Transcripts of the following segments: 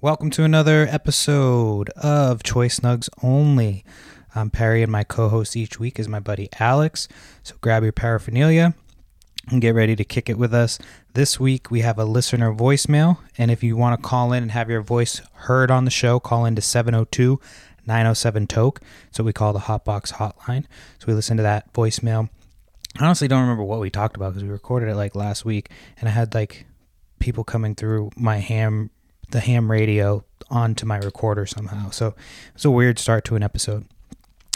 Welcome to another episode of Choice Nugs Only. I'm Perry, and my co host each week is my buddy Alex. So grab your paraphernalia and get ready to kick it with us. This week we have a listener voicemail, and if you want to call in and have your voice heard on the show, call in to 702 907 Toke. So we call the Hotbox Hotline. So we listen to that voicemail. I honestly don't remember what we talked about because we recorded it like last week, and I had like people coming through my ham the ham radio onto my recorder somehow. So it's a weird start to an episode.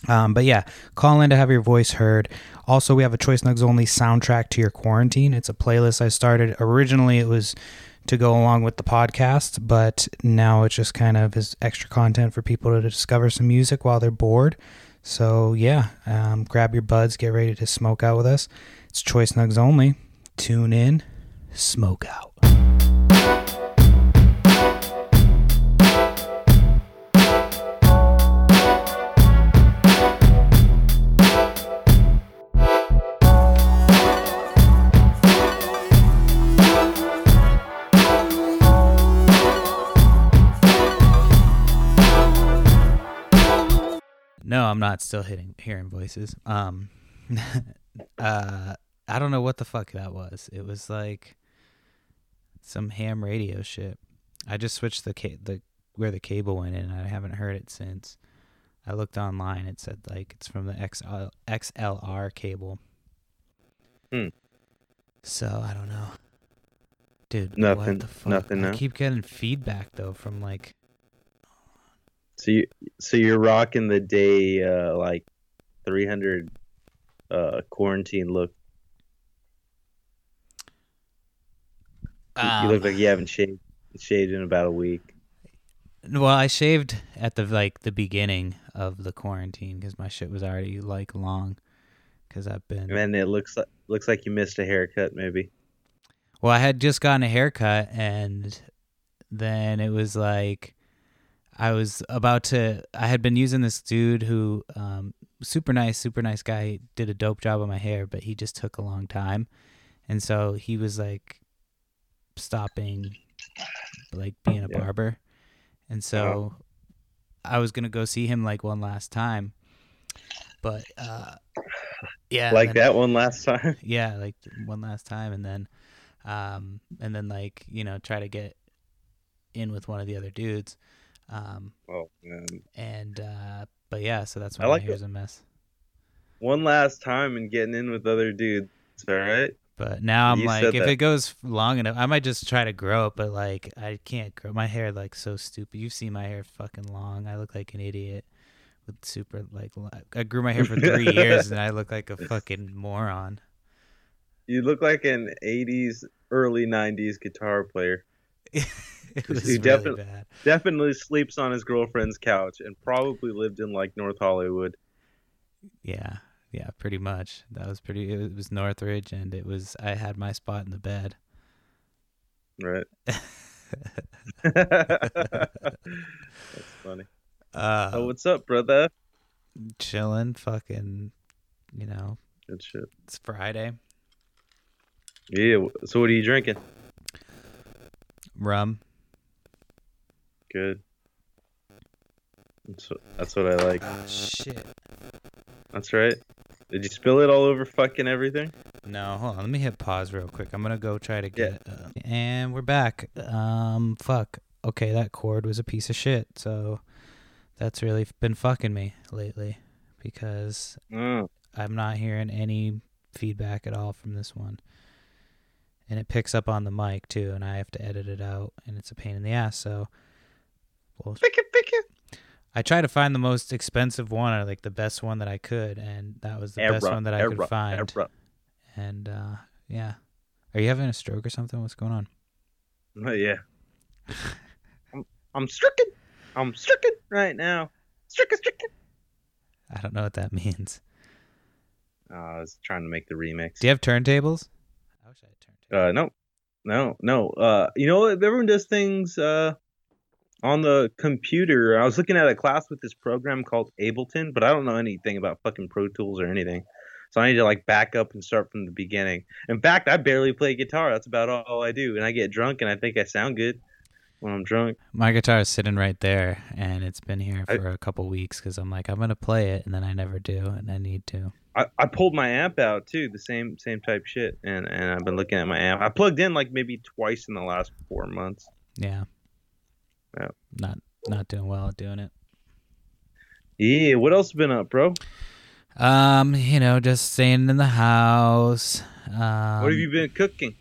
Um, but yeah, call in to have your voice heard. Also, we have a Choice Nugs Only soundtrack to your quarantine. It's a playlist I started. Originally, it was to go along with the podcast, but now it just kind of is extra content for people to discover some music while they're bored. So yeah, um, grab your buds, get ready to smoke out with us. It's Choice Nugs Only. Tune in, smoke out. No, I'm not still hitting hearing voices. Um uh I don't know what the fuck that was. It was like some ham radio shit. I just switched the ca- the where the cable went in and I haven't heard it since. I looked online. It said like it's from the XL, XLR cable. Hmm. So I don't know, dude. Nothing- What the fuck? nothing I now? keep getting feedback though from like So you so you're rocking the day uh like 300 uh quarantine look. You- you look um, like you haven't shaved shaved in about a week. Well, I shaved at the like the beginning of the quarantine because my shit was already like long. Because I've been And it looks like looks like you missed a haircut maybe. well, I had just gotten a haircut, and then it was like I was about to. I had been using this dude who, um, super nice, super nice guy, did a dope job on my hair, but he just took a long time, and so he was like stopping, like being a Yeah. barber, and so I was gonna go see him like one last time, but uh, yeah, like that one last time. yeah like one last time and then um and then like you know try to get in with one of the other dudes um Oh man. and uh but yeah so that's I why like my hair's a mess One last time and getting in with other dudes. All right. but now i'm You like if that. it goes long enough i might just try to grow it but like i can't grow my hair like so stupid you've seen my hair fucking long i look like an idiot with super like i grew my hair for three years and i look like a fucking moron You look like an 80s early 90s guitar player. it was You really definitely- bad Definitely sleeps on his girlfriend's couch and probably lived in like North Hollywood. Yeah, yeah, pretty much. That was pretty. It was Northridge, and it was. I had my spot in the bed. Right. That's funny. Uh, Oh, what's up, brother? chilling, fucking. You know, Good shit. it's Friday. Yeah. So, what are you drinking? Rum. Good. That's what, that's what I like. Oh shit. That's right. Did you spill it all over fucking everything? No, hold on. Let me hit pause real quick. I'm gonna go try to get. Uh, and we're back. Um, fuck. Okay, that cord was a piece of shit. So, that's really been fucking me lately, because Oh, I'm not hearing any feedback at all from this one. And it picks up on the mic too, and I have to edit it out, and it's a pain in the ass. So, well, pick it, pick it. I tried to find the most expensive one, or like the best one that I could, and that was the best one that I could find. Error. And uh, yeah, are you having a stroke or something? What's going on? Oh, yeah. I'm, I'm stricken. I'm stricken right now. Stricken, stricken. I don't know what that means. Oh, I was trying to make the remix. Do you have turntables? I wish I had turntables. Uh, no, no, no. Uh, you know what? Everyone does things uh on the computer. I was looking at a class with this program called Ableton, but I don't know anything about fucking Pro Tools or anything. So I need to like back up and start from the beginning. In fact, I barely play guitar. That's about all I do. And I get drunk and I think I sound good. when I'm drunk. My guitar is sitting right there, and it's been here for a couple weeks because I'm like, I'm gonna play it, and then I never do, and I need to. I, I pulled my amp out too, the same same type shit, and and I've been looking at my amp. I plugged in like maybe twice in the last four months. Yeah. Yeah. Not not doing well at doing it. Yeah, what else been up, bro? Um, you know, just staying in the house. Um, what have you been cooking?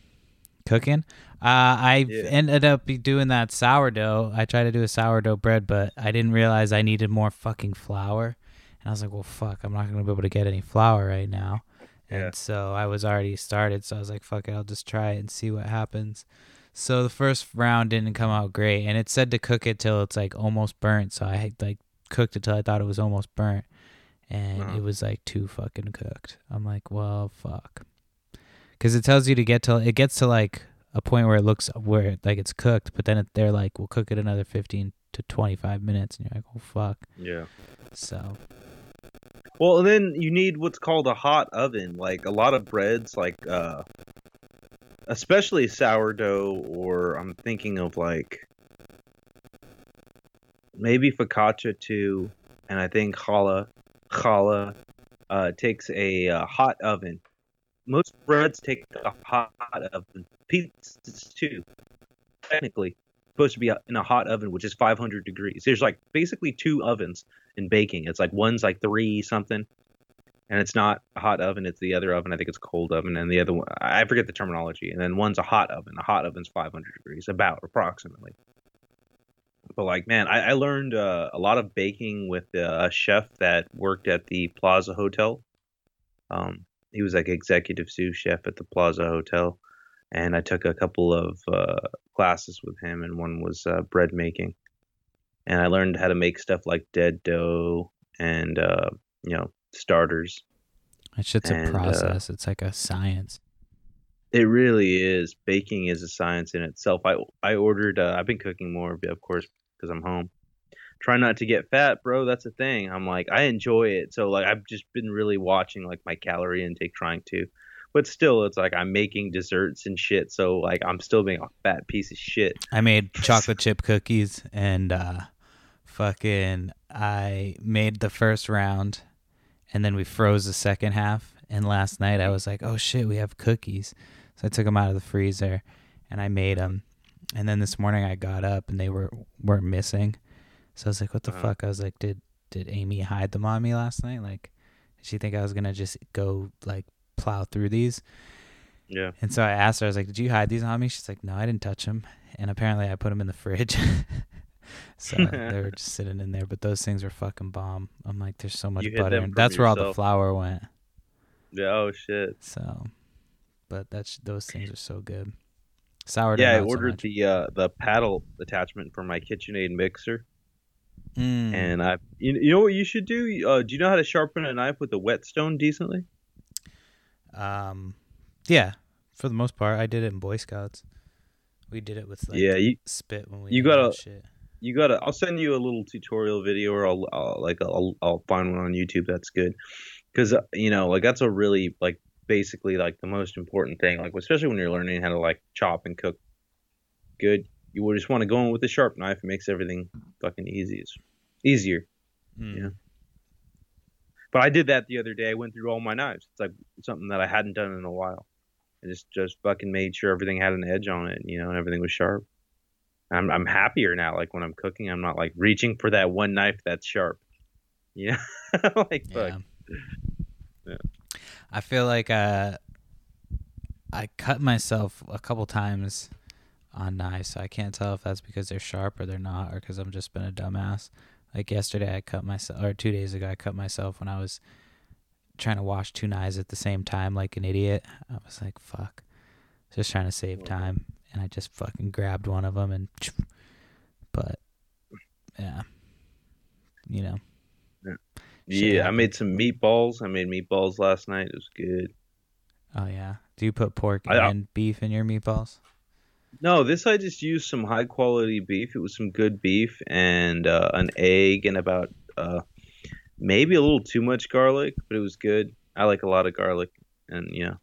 cooking? Uh, I Yeah. ended up doing that sourdough. I tried to do a sourdough bread, but I didn't realize I needed more fucking flour. And I was like, well, fuck, I'm not gonna be able to get any flour right now. Yeah. And so I was already started, so I was like, fuck it, I'll just try it and see what happens. So the first round didn't come out great, and it said to cook it till it's like almost burnt. So I had, like cooked it till I thought it was almost burnt, and it was like too fucking cooked. I'm like, well, fuck, because it tells you to get to it gets to like a point where it looks where like it's cooked, but then it, they're like, we'll cook it another 15 to 25 minutes, and you're like, oh fuck. Yeah. So Well, then you need what's called a hot oven. Like a lot of breads, like uh, especially sourdough, or I'm thinking of like maybe focaccia too, and I think challah, challah uh, takes a uh, hot oven. Most breads take a hot oven. Pizzas too, technically supposed to be in a hot oven, which is 500 degrees. There's like basically two ovens in baking. It's like one's like three something, and it's not a hot oven. It's the other oven. I think it's a cold oven, and the other one I forget the terminology. And then one's a hot oven. The hot oven's 500 degrees, about approximately. But like, man, I, I learned uh, a lot of baking with uh, a chef that worked at the Plaza Hotel. Um, he was like executive sous chef at the Plaza Hotel, and I took a couple of uh, classes with him, and one was uh, bread making and I learned how to make stuff like dead dough and uh, you know starters. that shit's a And, uh, process. it's like a science. It really is. Baking is a science in itself. I I ordered. Uh, I've been cooking more, of course, because I'm home. Try not to get fat, bro. That's a thing. I'm like I enjoy it. So like I've just been really watching like my calorie intake, trying to. But still, it's like I'm making desserts and shit. So like I'm still being a fat piece of shit. I made chocolate chip cookies and uh fucking I made the first round and then we froze the second half and last night I was like, "Oh shit, we have cookies." So I took them out of the freezer and I made them. And then this morning I got up and they were weren't missing. So I was like, "What the Uh-huh. fuck?" I was like, "Did did Amy hide them on me last night? Like did she think I was going to just go like plow through these?" Yeah. And so I asked her, I was like, "Did you hide these on me?" She's like, "No, I didn't touch them." And apparently, I put them in the fridge, so they were just sitting in there. But those things were fucking bomb. I'm like, "There's so much butter." And that's where all the flour went. Yeah. Oh shit. So, but that's those things are so good. Sourdough. Yeah, I not so ordered the uh, the paddle attachment for my KitchenAid mixer. Mm. And I, you, you know what you should do? Uh, do you know how to sharpen a knife with a whetstone decently? um, yeah, for the most part, I did it in Boy Scouts. We did it with like yeah, you spit when we. you gotta- shit. You gotta. I'll send you a little tutorial video, or I'll, I'll like I'll I'll find one on YouTube. That's good, because uh, you know like that's a really like basically like the most important thing. Like especially when you're learning how to like chop and cook good, you would just want to go in with a sharp knife. It makes everything fucking easier. Easier. Mm. Yeah. But I did that the other day. I went through all my knives. It's like something that I hadn't done in a while. I just just fucking made sure everything had an edge on it, you know, and everything was sharp. I'm I'm happier now. Like when I'm cooking, I'm not like reaching for that one knife that's sharp. Yeah, like fuck. Yeah. Yeah. I feel like uh, I cut myself a couple times on knives, so I can't tell if that's because they're sharp or they're not, or because I'm just been a dumbass. Like yesterday, I cut myself, or two days ago, I cut myself when I was trying to wash two knives at the same time, like an idiot. I was like, "Fuck," just trying to save time, and I just fucking grabbed one of them and. But, yeah, you know. Yeah, I made some meatballs. I made meatballs last night. It was good. Oh yeah. Do you put pork I- I- and beef in your meatballs? No, this I just used some high quality beef. It was some good beef and uh, an egg and about uh, maybe a little too much garlic, but it was good. I like a lot of garlic, and you know,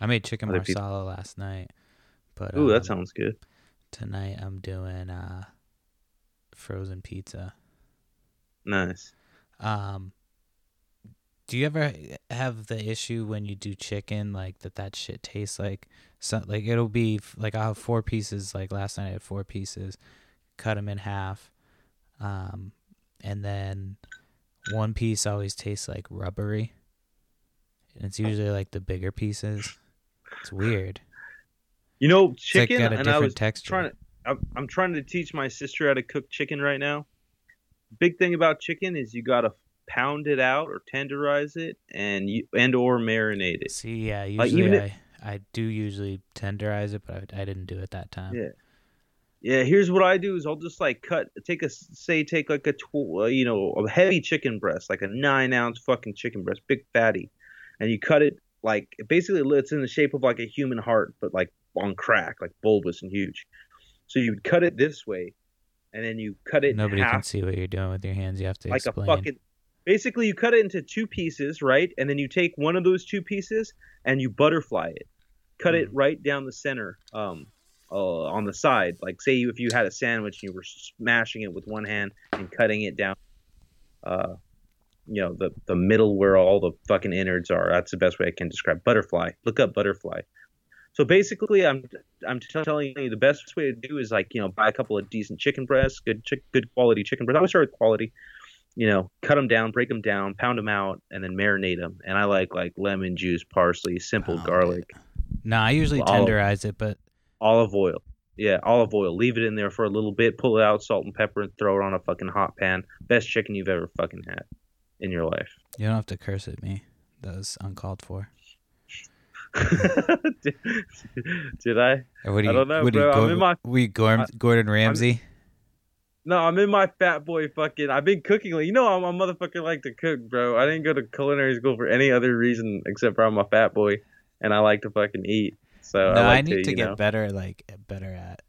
I made chicken people- marsala last night, but ooh, that um, sounds good. Tonight I'm doing uh, frozen pizza. Nice. Um, do you ever have the issue when you do chicken like that? That shit tastes like so, like it'll be like I'll have four pieces. Like last night I had four pieces, cut them in half, um, and then one piece always tastes like rubbery. And it's usually like the bigger pieces. It's weird. You know, like chicken, a and I was texture. trying to. I'm, I'm trying to teach my sister how to cook chicken right now. Big thing about chicken is you gotta pound it out or tenderize it, and you and or marinate it. See, yeah, Like, usually even I, I do usually tenderize it, but I, I didn't do it that time. Yeah. Yeah, here's what I do is I'll just like cut, take a say, take like a tw- uh, you know a heavy chicken breast, like a nine ounce fucking chicken breast, big fatty, and you cut it like basically it's in the shape of like a human heart, but like on crack, like bulbous and huge. So you would cut it this way, and then you cut it Nobody in can see what you're doing with your hands. You have to like explain. a fucking. Basically, you cut it into two pieces, right? And then you take one of those two pieces and you butterfly it. Cut it Mm. right down the center, um, uh, on the side. Like, say if you had a sandwich and you were smashing it with one hand and cutting it down, uh, you know, the the middle where all the fucking innards are. That's the best way I can describe butterfly. Look up butterfly. So basically, I'm I'm telling you the best way to do is like you know buy a couple of decent chicken breasts, good chick, good quality chicken breasts. I always start with quality. You know, cut them down, break them down, pound them out, and then marinate them. And I like like lemon juice, parsley, simple Pound garlic, No, I usually Olive- tenderize it, but olive oil. Yeah, olive oil. Leave it in there for a little bit, pull it out, salt and pepper, and throw it on a fucking hot pan. Best chicken you've ever fucking had in your life. you don't have to curse at me. That was uncalled for. Did, did I? Or what do I you, don't know, what do you, bro. I'm in my- we Gordon, Gordon Ramsay? No, I'm in my fat boy fucking. I've been cooking. You know, I'm a motherfucker like to cook, bro. I didn't go to culinary school for any other reason except for I'm a fat boy and I like to fucking eat. So no, I, I, need to, you get know, better, like better at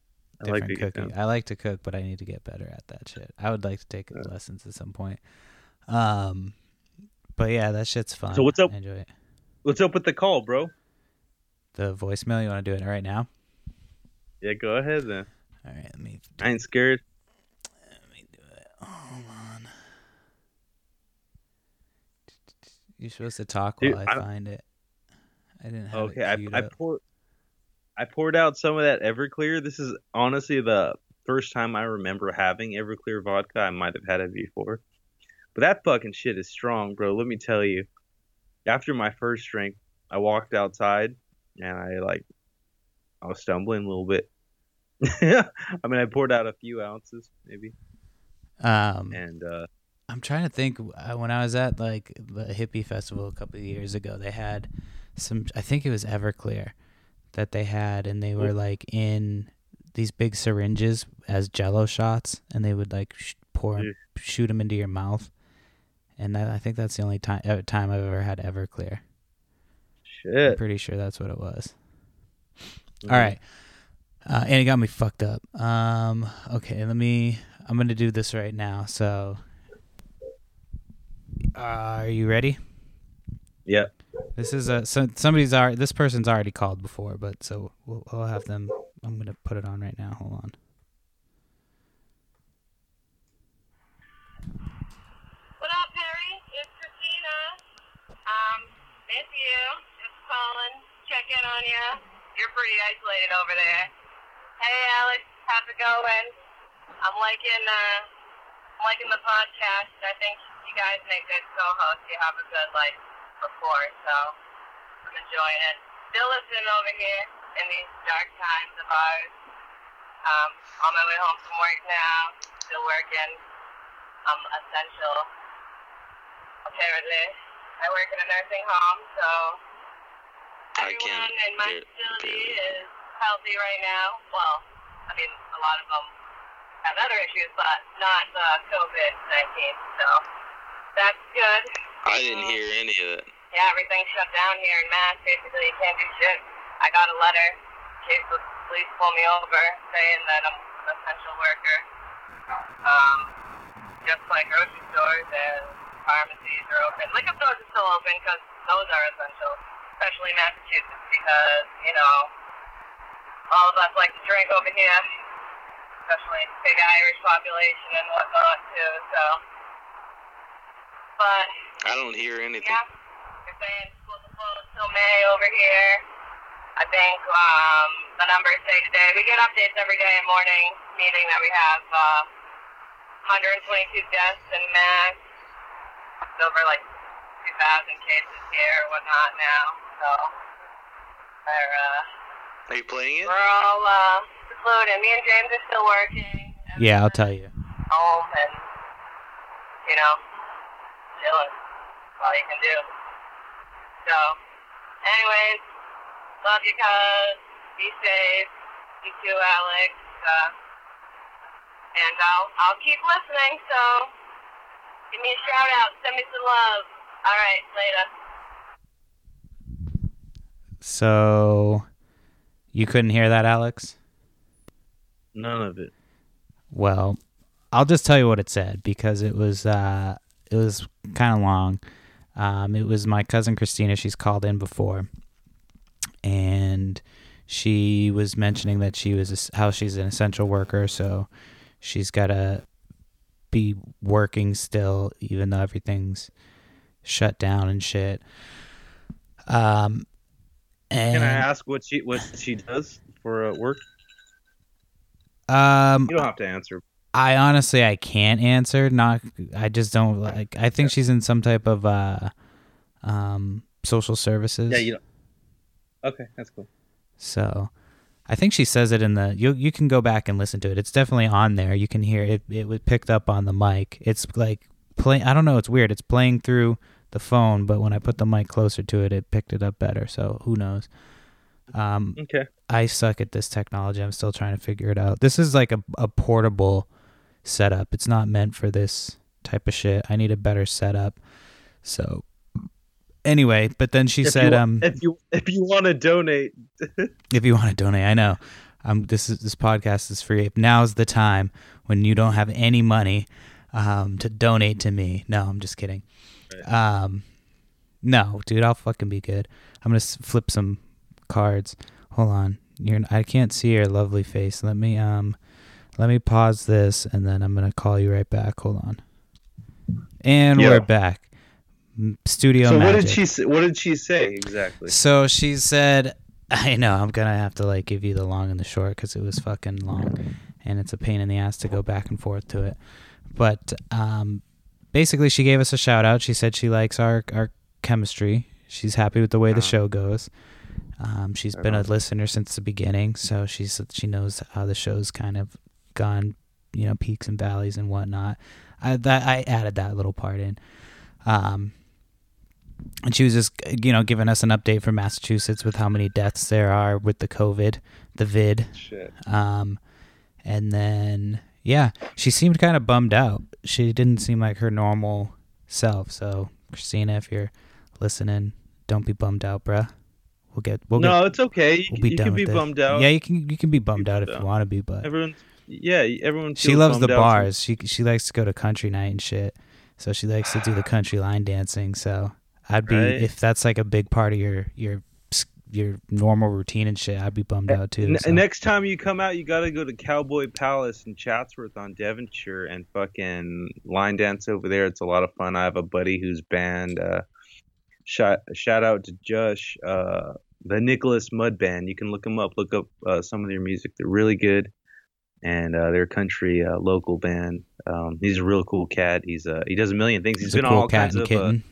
I like different to get cooking. I like to cook, but I need to get better at that shit. I would like to take Yeah. lessons at some point. Um, but yeah, that shit's fun. So what's up- I enjoy it. What's up with the call, bro? The voicemail. You want to do it right now? Yeah, go ahead then. All right, let me. I ain't scared. Let me do it. Hold on. You're supposed to talk Dude, while I, I- find it. I didn't have Okay, it I I poured I poured out some of that Everclear. This is honestly the first time I remember having Everclear vodka. I might have had it before, but that fucking shit is strong, bro. Let me tell you. After my first drink, I walked outside and I like I was stumbling a little bit. I mean, I poured out a few ounces maybe, Um, and uh, I'm trying to think. uh, When I was at like the hippie festival a couple of years ago, they had some. I think it was Everclear that they had, and they were like in these big syringes as Jello shots, and they would like sh- pour Yeah. shoot them into your mouth. And that, I think that's the only time uh, time I've ever had Everclear. I'm pretty sure that's what it was. All right. Uh, and it got me fucked up. Um, okay, let me. I'm gonna do this right now. So, uh, are you ready? Yep. This is a so somebody's already. This person's already called before, but so we'll, we'll have them. I'm gonna put it on right now. Hold on. What up, Perry? It's Christina. Um, miss you. Calling, check in on you. You're pretty isolated over there. Hey, Alex, how's it going? I'm liking, uh, I'm liking the podcast. I think you guys make good co-hosts. You have a good like rapport, so I'm enjoying it. Still listening over here in these dark times of ours. Um, on my way home from work now. Still working. I'm essential apparently. I work in a nursing home, so I can't in my bear- facility bear is healthy right now. Well, I mean, a lot of them have other issues, but not the COVID 19. So that's good. I didn't hear any of it. Yeah, everything's shut down here in Mass. Basically, you can't do shit. I got a letter case the police pull me over saying that I'm an essential worker. Um, just like grocery stores and pharmacies are open. Liquor stores are still open because those are essential, especially Massachusetts because, you know, all of us like to drink over here. especially big Irish population and whatnot too. So, but I don't hear anything. yeah, they're saying it's supposed to close till May over here. I think um, the numbers say today we get updates every day morning meeting that we have uh, 122 deaths in mass. Over like 2,000 cases here or whatnot now. So they're uh, Are you playing it? we're all uh, secluded. Me and James are still working. Yeah, I'll tell you. Home and you know chilling. That's all you can do. So, anyways, love you, cuz. Be safe. You too, Alex. Uh, and I'll I'll keep listening. So, give me a shout out. Send me some love. All right, later. So you couldn't hear that, Alex? None of it. Well, I'll just tell you what it said because it was uh, it was kind of long. Um, it was my cousin Christina. She's called in before, and she was mentioning that she was a how she's an essential worker, so she's got to be working still, even though everything's shut down and shit. Um, and Can I ask what she what she does for uh, work? um, You don't have to answer. I honestly I can't answer. Not I just don't like. I think she's in some type of uh, um, social services. Yeah, you don't. Okay, that's cool. So, I think she says it in the. You you can go back and listen to it. It's definitely on there. You can hear it. It was picked up on the mic. It's like play. I don't know. It's weird. It's playing through the phone, but when I put the mic closer to it, it picked it up better. So who knows? Um, Okay. I suck at this technology. I'm still trying to figure it out. This is like a, a portable setup. It's not meant for this type of shit. I need a better setup. So anyway, but then she If said, you, um, if you if you want to donate, if you want to donate, I know. Um, this is this podcast is free. Now's the time when you don't have any money um, to donate to me. No, I'm just kidding. Um, no, dude, I'll fucking be good. I'm gonna flip some cards. Hold on, you're I can't see your lovely face. Let me um, let me pause this and then I'm gonna call you right back. Hold on. And Yeah. we're back. Studio so what did she say, what did she say exactly? So she said, I know, I'm to have to like give you the long and the short because it was fucking long and it's a pain in the ass to go back and forth to it. But um, basically, she gave us a shout out. She said she likes our, our chemistry. She's happy with the way the Uh-huh. show goes. Um, she's been a listener since the beginning, so she's she knows how the show's kind of gone, you know, peaks and valleys and whatnot. I that I added that little part in. Um, and she was just you know giving us an update from Massachusetts with how many deaths there are with the COVID, the vid. Shit. Um, and then yeah, she seemed kind of bummed out. She didn't seem like her normal self. So Christina, if you're listening, don't be bummed out, bruh. We'll get we'll no, it's okay. You, we'll be you can be this. bummed out. Yeah, you can you can be bummed out if you want to be, but Everyone, yeah, everyone. she loves the bars. She she likes to go to country night and shit. So she likes to do the country line dancing. So I'd be Right. if that's like a big part of your your your normal routine and shit. I'd be bummed out too. So. Next time you come out, you got to go to Cowboy Palace in Chatsworth on Devonshire and fucking line dance over there. It's a lot of fun. I have a buddy whose band. Uh, shout shout out to Josh, uh, the Nicholas Mud Band. You can look them up. Look up uh, some of their music. They're really good, and uh, they're a country uh, local band. Um, he's a real cool cat. He's uh, he does a million things. He's He's a been cool on all cat kinds and of uh, kitten.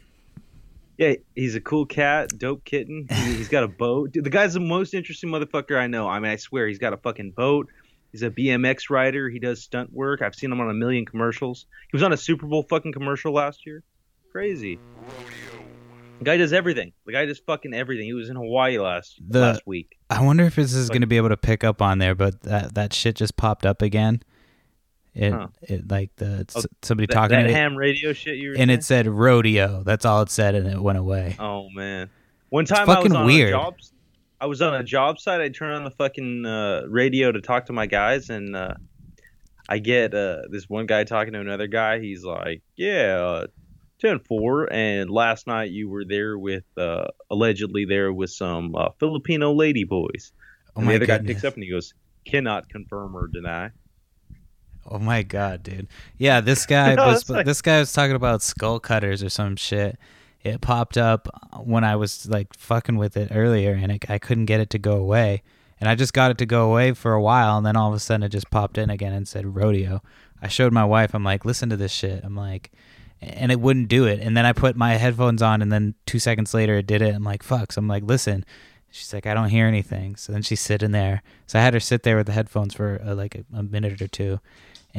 Yeah, he's a cool cat, dope kitten. He, he's got a boat. Dude, the guy's the most interesting motherfucker I know. I mean, I swear, he's got a fucking boat. He's a BMX rider. He does stunt work. I've seen him on a million commercials. He was on a Super Bowl fucking commercial last year. Crazy. The guy does everything. The guy does fucking everything. He was in Hawaii last The- last week. I wonder if this is Like- going to be able to pick up on there, but that that shit just popped up again. It, Huh. it like the Oh, somebody That, talking that to it, ham radio shit you and saying? it said rodeo. That's all it said, and it went away. Oh man. One time I fucking was on weird. a job I was on a job site, I turn on the fucking uh, radio to talk to my guys and uh, I get uh, this one guy talking to another guy. He's like, "Yeah, uh, 10-4 and last night you were there with uh, allegedly there with some uh, Filipino lady boys." Oh and my the other guy picks up and he goes, "Cannot confirm or deny." Oh my god, dude. Yeah, this guy No, was like- this guy was talking about skull cutters or some shit. It popped up when I was like fucking with it earlier, and it, I couldn't get it to go away. And I just got it to go away for a while, and then all of a sudden it just popped in again and said rodeo. I showed my wife. I'm like, listen to this shit. I'm like, and it wouldn't do it. And then I put my headphones on, and then two seconds later it did it. I'm like, fuck. So I'm like, listen. She's like, I don't hear anything. So then she's sitting there. So I had her sit there with the headphones for uh, like a, a minute or two,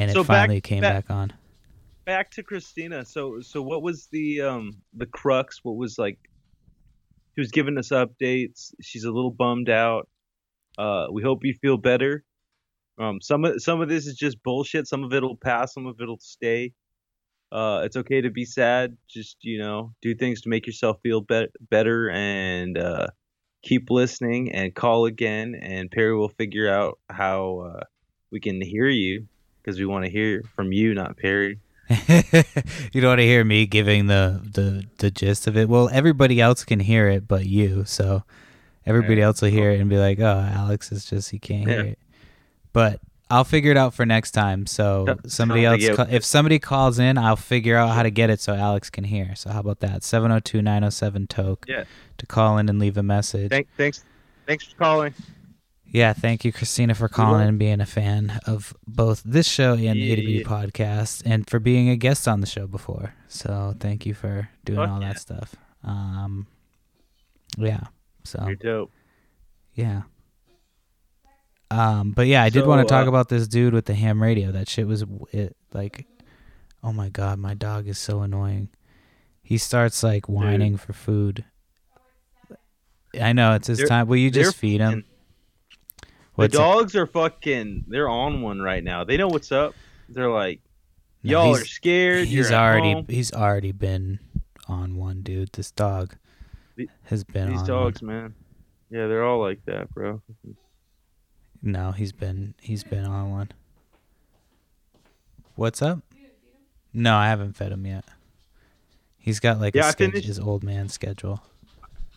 and it So back- finally came back- back on. Back to Christina. So so what was the um the crux? What was like? She was giving us updates. She's a little bummed out. Uh, we hope you feel better. Um, some of some of this is just bullshit. Some of it'll pass. Some of it'll stay. Uh, it's okay to be sad. Just you know, do things to make yourself feel be- better, and uh, keep listening and call again. And Perry will figure out how uh, we can hear you because we want to hear from you, not Perry. you don't want to hear me giving the, the the gist of it. Well, everybody else can hear it, but you. So everybody Yeah. else will hear it and be like, "Oh, Alex is just he can't hear it." But I'll figure it out for next time. So Yep. somebody else, ca- if somebody calls in, I'll figure out how to get it so Alex can hear. So how about that? 702-907 toke Yeah. to call in and leave a message. Thank, thanks, thanks for calling. Yeah, thank you, Christina, for calling and being a fan of both this show and the Yeah, ADB yeah. podcast, and for being a guest on the show before. So thank you for doing Fuck all yeah. that stuff. Um, yeah. So You're dope. yeah. Um, but yeah, I did want to talk uh, about this dude with the ham radio. That shit was it like, oh my god, my dog is so annoying. He starts like whining for food. I know it's his time. Will you just feed him? What's the dogs are fucking. They're on one right now. They know what's up. They're like, No, y'all are scared. He's already home." he's already been on one, dude. This dog The- has been on These dogs, one. man. Yeah, they're all like that, bro. No, he's been he's been on one. What's up? No, I haven't fed him yet. He's got like Yeah, a schedule, finished- his old man schedule.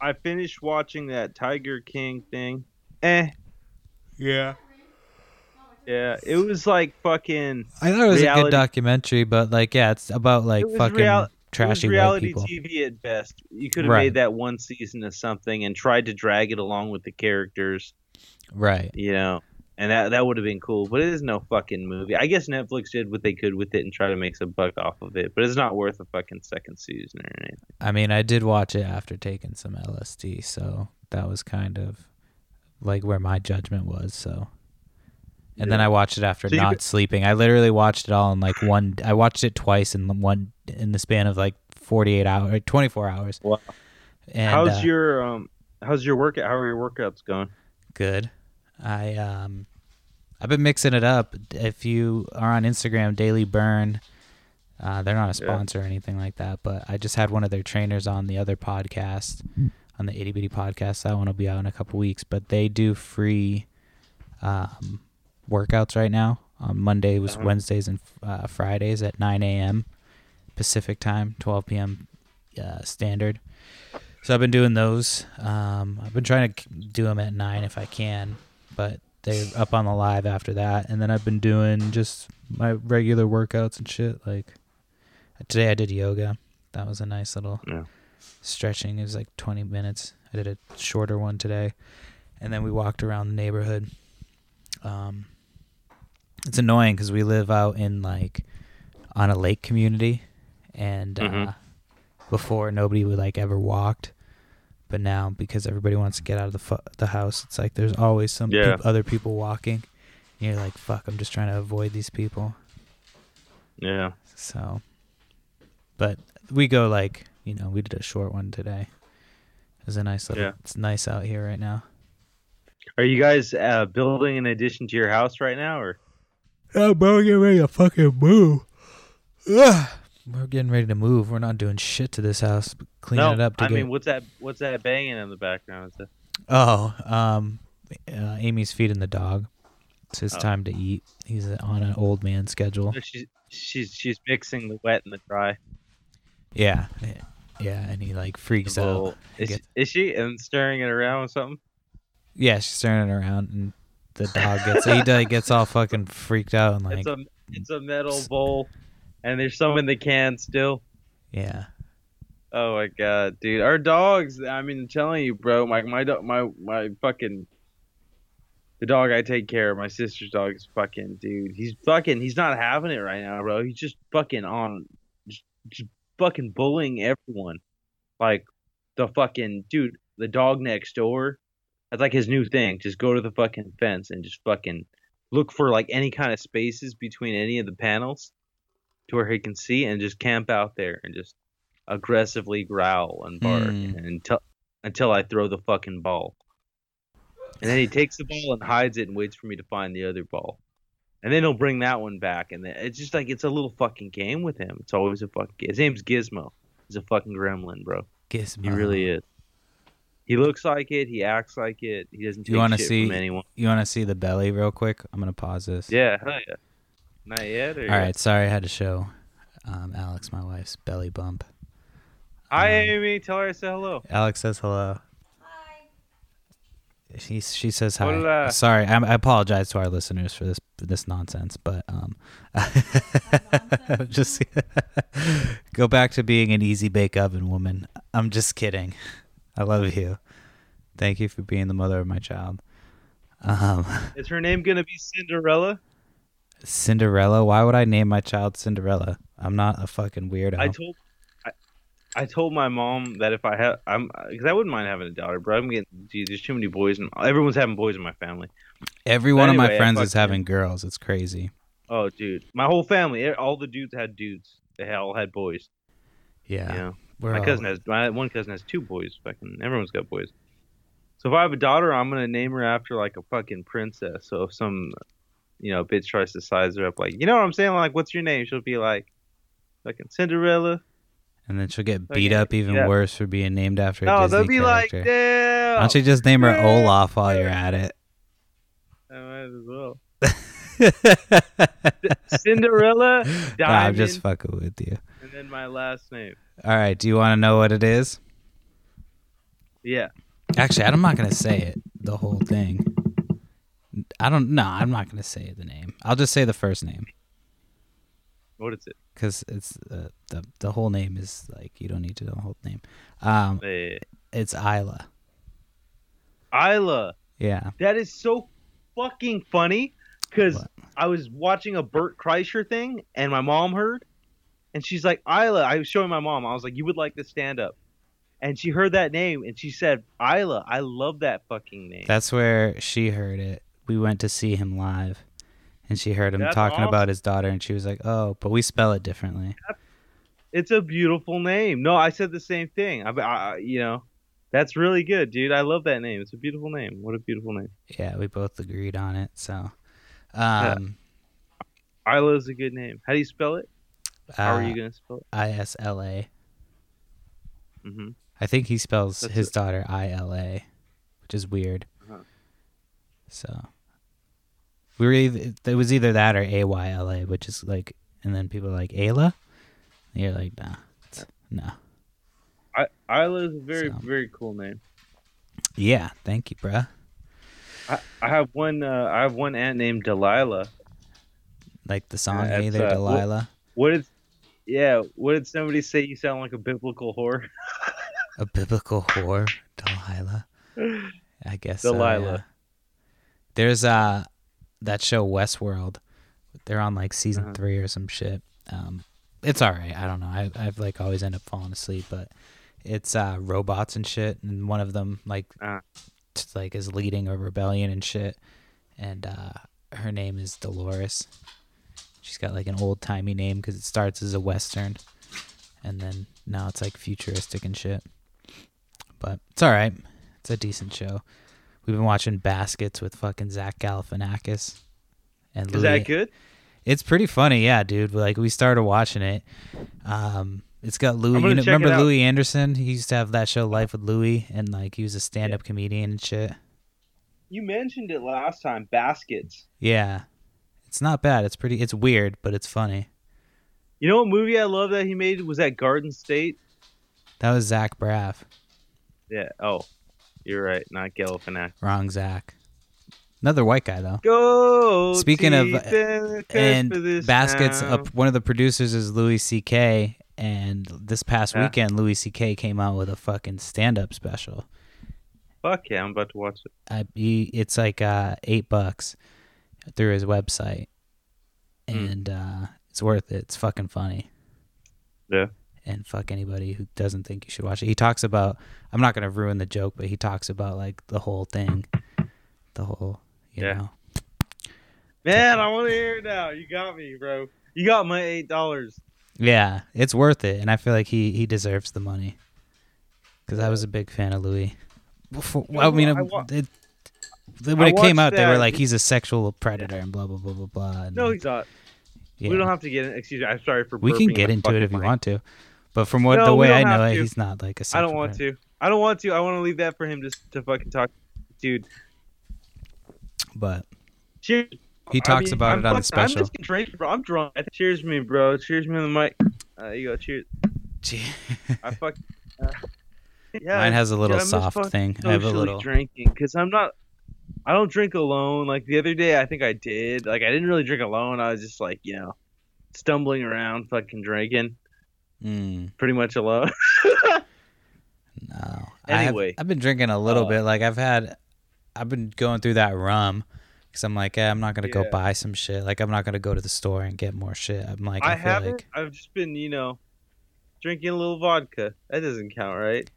I finished watching that Tiger King thing. Eh. Yeah. Yeah, it was like fucking. I thought it was a good documentary, but like yeah, it's about like It fucking real- It was trashy white reality people. TV at best. You could have Right. made that one season of something and tried to drag it along with the characters, Right. you know, and that that would have been cool. But it is no fucking movie. I guess Netflix did what they could with it and try to make some buck off of it, but it's not worth a fucking second season or anything. I mean, I did watch it after taking some LSD, so that was kind of like where my judgment was. So, and then I watched it after So not could- sleeping. I literally watched it all in like one. I watched it twice in one in the span of like forty eight hours, twenty four hours. Wow. And, how's uh, your um? How's your workout? How are your workouts going? good? I um, I've been mixing it up. If you are on Instagram, Daily Burn. Uh, they're not a Yeah. sponsor or anything like that, but I just had one of their trainers on the other podcast, on the Itty Bitty podcast. That one will be out in a couple weeks, but they do free um, workouts right now. On Monday was Uh-huh. Wednesdays and uh, Fridays at 9 a.m. Pacific time, 12 p.m. Uh, standard. So I've been doing those. Um, I've been trying to do them at nine if I can, but they're up on the live after that. And then I've been doing just my regular workouts and shit. Like today, I did yoga. That was a nice little Yeah. Stretching. It was like 20 minutes. I did a shorter one today, and then we walked around the neighborhood. Um, it's annoying because we live out in like on a lake community, and uh, Mhm. before nobody would like ever walked, but now because everybody wants to get out of the fu- the house, it's like there's always some Yeah. peop- other people walking. And you're like, fuck, I'm just trying to avoid these people. Yeah. So, but we go like you know we did a short one today. It was a nice little. Yeah. It's nice out here right now. Are you guys uh, building an addition to your house right now, or? Oh, bro, we're getting ready to fucking move. Ugh. We're getting ready to move. We're not doing shit to this house. Cleaning no, it up to I get. mean, what's that? What's that banging in the background? Is that? oh, um, uh, Amy's feeding the dog. It's his Oh. time to eat. He's on an old man schedule. She's she's she's mixing the wet and the dry. Yeah, yeah, and he like freaks out. Is, Get- is she and stirring it around with something? Yeah, she's stirring it around, and the dog gets he like, gets all fucking freaked out and like it's a it's a metal bowl, and there's some in the can still. Yeah. Oh my god, dude, our dogs. I mean, I'm telling you, bro. My my do- my my fucking the dog I take care of, my sister's dog is fucking dude. He's fucking. He's not having it right now, bro. He's just fucking on, just, just fucking bullying everyone. Like the fucking dude, the dog next door. That's like his new thing. Just go to the fucking fence and just fucking look for like any kind of spaces between any of the panels to where he can see and just camp out there and just aggressively growl and bark Hmm. until until I throw the fucking ball. And then he takes the ball and hides it and waits for me to find the other ball. And then he'll bring that one back and then it's just like it's a little fucking game with him. It's always a fucking His name's Gizmo. He's a fucking gremlin, bro. Gizmo. He really is. He looks like it, he acts like it, he doesn't take You wanna shit see- from anyone. You want to see the belly real quick? I'm gonna pause this. Yeah, hell yeah. Not yet or All right. Sorry, I had to show um, Alex, my wife's belly bump. Hi Um, Amy, tell her I said hello. Alex says hello. Hi. She she says hi. Hola. Sorry, I'm, I apologize to our listeners for this for this nonsense, but um, just go back to being an easy bake oven woman. I'm just kidding. I love you. Thank you for being the mother of my child. Um, Is her name gonna be Cinderella? Cinderella. Why would I name my child Cinderella? I'm not a fucking weirdo. I told I, I told my mom that if I had I'm because I wouldn't mind having a daughter, but I'm getting geez, there's too many boys and everyone's having boys in my family. Every one of my friends is having girls. It's crazy. Oh, dude, my whole family, all the dudes had dudes. They all had boys. Yeah. You know, my all- cousin has my one cousin has two boys. Fucking everyone's got boys. So if I have a daughter, I'm gonna name her after like a fucking princess. So if some, you know, bitch tries to size her up, like you know what I'm saying, like what's your name? She'll be like, fucking Cinderella. And then she'll get Like, beat up even yeah. worse for being named after a No, Disney they'll be like, character. damn. Why don't you just name her Olaf while you're at it? I might as well. Cinderella, Diamond, Nah, I'm just fucking with you. and then my last name. All right, do you want to know what it is? Yeah. Actually, I'm not gonna say it. The whole thing. I don't. No, I'm not gonna say the name. I'll just say the first name What is it? because it's uh, the the whole name is like you don't need to know the whole name. Um, Eh, it's Isla. Isla. Yeah. That is so fucking funny because I was watching a Bert Kreischer thing and my mom heard and she's like, Isla. I was showing my mom. I was like, you would like this stand up. And she heard that name and she said, Isla. I love that fucking name. That's where she heard it. We went to see him live, and she heard him That's talking awesome. about his daughter, and she was like, "Oh, but we spell it differently." it's a beautiful name. No, I said the same thing. I, I, you know, that's really good, dude. I love that name. It's a beautiful name. What a beautiful name. Yeah, we both agreed on it. So, um, Isla is a good name. How do you spell it? How are uh, you gonna spell it? I S L A. hmm I think he spells That's his it. daughter I L A, which is weird. Uh-huh. So we were either, it was either that or A Y L A, which is like, and then people are like Ayla, and you're like, nah, no. I, Isla is a very So. very cool name. Yeah, thank you, bruh. I, I have one. Uh, I have one aunt named Delilah. Like the song Yeah, Hey There, uh, Delilah. What did? Yeah. What did somebody say? You sound like a biblical whore. A biblical whore, Delilah. I guess so, Delilah. yeah. There's uh that show Westworld. They're on like season Uh-huh. three or some shit. Um, it's all right. I don't know. I I've like always end up falling asleep, but it's uh robots and shit, and one of them like Ah. Like is leading a rebellion and shit, and uh her name is Dolores. She's got like an old timey name because it starts as a western, and then now it's like futuristic and shit. But it's all right. It's a decent show. We've been watching Baskets with fucking Zach Galifianakis. And Is Louie. that good? It's pretty funny, yeah, dude. Like we started watching it. Um, it's got Louie. You know, remember. Louie Anderson? He used to have that show Life with Louie, and like he was a stand-up comedian and shit. You mentioned it last time. Baskets. Yeah, it's not bad. It's pretty. It's weird, but it's funny. You know what movie I love that he made was that Garden State. That was Zach Braff. Yeah. Oh, you're right. Not Galifianakis. Wrong Zach. Another white guy though. Go. Speaking of- and a curse and for this baskets uh, up one of the producers is louis ck and this past Yeah. weekend louis ck came out with a fucking stand-up special Fuck yeah, I'm about to watch it. I, he, it's like uh eight bucks through his website Hmm. and uh it's worth it it's fucking funny Yeah. and fuck anybody who doesn't think you should watch it he talks about i'm not gonna ruin the joke but he talks about like the whole thing the whole you Yeah. know Man, I want to hear it now. You got me, bro. You got my eight dollars. Yeah, it's worth it, and I feel like he he deserves the money because I was a big fan of Louis. Before, You I mean, I wa- it- when I it came out, they were like, "He's a sexual predator," and blah blah blah blah blah. and, No, he's not. yeah. We don't have to get in. Excuse me. I'm sorry for. We can get into it if you want to, but from what No, the way I know it, he's not like a. I don't want predator. to. I don't want to. I want to leave that for him just to fucking talk. Dude, But cheers. He I talks mean, about I'm it on the fucking- I'm just drinking, bro. I'm drunk. Cheers me, bro. Cheers me on the mic. Uh, you go. Cheers. I fuck. Uh, yeah. Mine has a little dude, soft thing. I have a little. drinking because I'm not. I don't drink alone. Like the other day, I think I did. Like I didn't really drink alone. I was just like you know, stumbling around, fucking drinking, Mm, pretty much alone. no. I have- Anyway, I've been drinking a little uh, bit. Like I've had, I've been going through that rum because I'm like, eh, I'm not gonna go buy some shit. Like I'm not gonna go to the store and get more shit. I'm like, I, I haven't. like, I've just been, you know, drinking a little vodka. That doesn't count, right?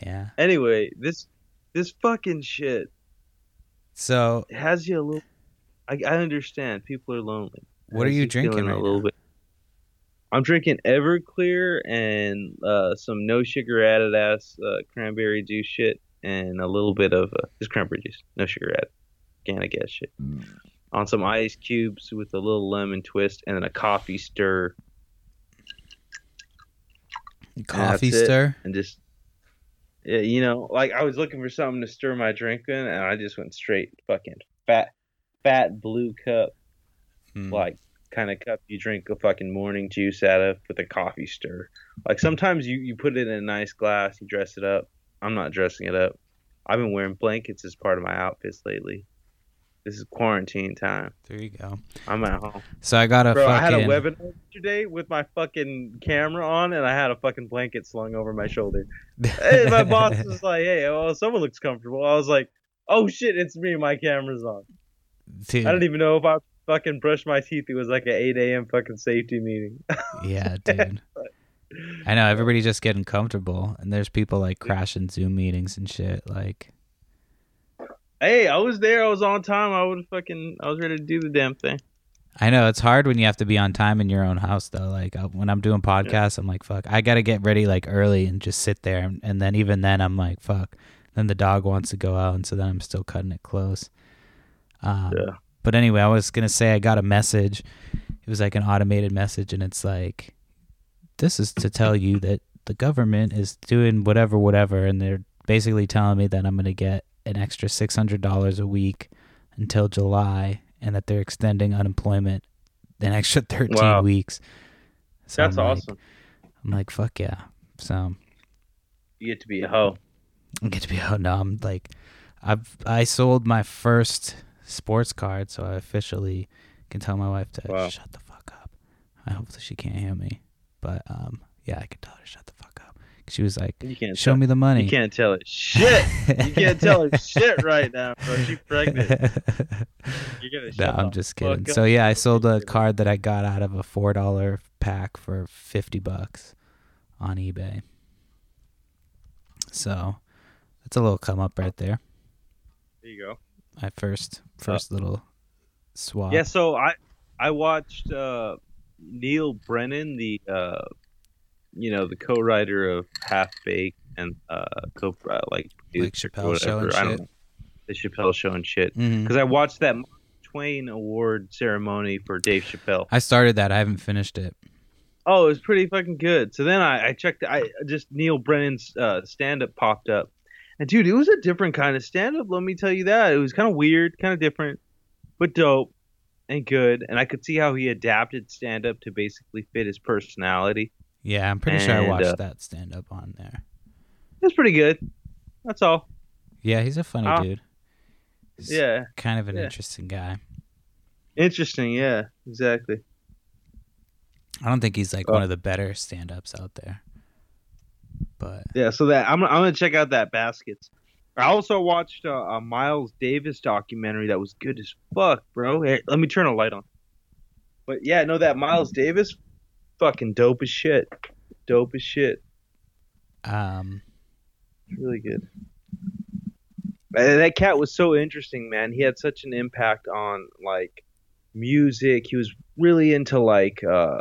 yeah. Anyway, this this fucking shit So has you a little. I, I understand people are lonely. What are you drinking right a little now? bit. I'm drinking Everclear and uh, some no sugar added ass uh, cranberry juice shit and a little bit of uh, just cranberry juice, no sugar added, organic ass shit. On some ice cubes with a little lemon twist and then a coffee stir coffee it. stir. and just yeah, you know, like I was looking for something to stir my drink in, and I just went straight fucking fat, fat blue cup, Hmm. like kind of cup you drink a fucking morning juice out of with a coffee stir. Like sometimes you you put it in a nice glass, you dress it up. I'm not dressing it up. I've been wearing blankets as part of my outfits lately. This is quarantine time. There you go. I'm at home. So I got a Bro, I had a webinar today with my fucking camera on, and I had a fucking blanket slung over my shoulder. Hey, my boss was like, "Hey, well, someone looks comfortable." I was like, "Oh shit, it's me. My camera's on." Dude, I don't even know if I fucking brushed my teeth. It was like an 8 a.m. fucking safety meeting. yeah, dude. I know everybody just getting comfortable, and there's people like crashing Zoom meetings and shit. Like, hey, I was there. I was on time. I would fucking. I was ready to do the damn thing. I know it's hard when you have to be on time in your own house, though. Like uh, when I'm doing podcasts, I'm like, fuck, I gotta get ready like early and just sit there, and, and then even then, I'm like, fuck. Then the dog wants to go out, and so then I'm still cutting it close. Um, Yeah. But anyway, I was gonna say I got a message. It was like an automated message, and it's like, this is to tell you that the government is doing whatever, whatever, and they're basically telling me that I'm gonna get an extra six hundred dollars a week until July, and that they're extending unemployment an extra thirteen Wow. weeks. So That's I'm like- awesome. I'm like, fuck yeah. So You get to be a hoe. I get to be oh no, I'm like I've I sold my first sports card, so I officially can tell my wife to Wow. shut the fuck up. I hope that she can't hear me. But um yeah, I can tell her to shut the fuck up. She was like, You can't Show tell, me the money. You can't tell it shit. You can't tell her shit right now, bro. She's pregnant. You're gonna no, I'm just kidding. So yeah, I sold a card that I got out of a four dollar pack for fifty bucks on eBay. So that's a little come up right there. There you go. My first first little swap. Yeah, so I I watched uh, Neal Brennan, the uh, you know the co-writer of Half Baked and uh, co uh, like Like Chappelle Show whatever, I don't know, the Chappelle Show and shit. Mhm. Because I watched that Mark Twain Award ceremony for Dave Chappelle. I started that. I haven't finished it. Oh, it was pretty fucking good. So then I, I checked. I just Neal Brennan's uh, stand-up popped up, and dude, it was a different kind of stand-up. Let me tell you that it was kind of weird, kind of different, but dope and good. And I could see how he adapted stand-up to basically fit his personality. Yeah, I'm pretty sure I watched uh, that stand up on there. It was pretty good. That's all. Yeah, he's a funny Ah. dude. He's Yeah. kind of an yeah. interesting guy. Interesting. Yeah. Exactly. I don't think he's like Oh. one of the better stand-ups out there. But Yeah. So that I'm I'm gonna check out that baskets. I also watched a, a Miles Davis documentary that was good as fuck, bro. Hey, let me turn a light on. But yeah, no, that Miles Davis, fucking dope as shit. Dope as shit. um, really good. Uh, That cat was so interesting, man. He had such an impact on like music. He was really into like uh,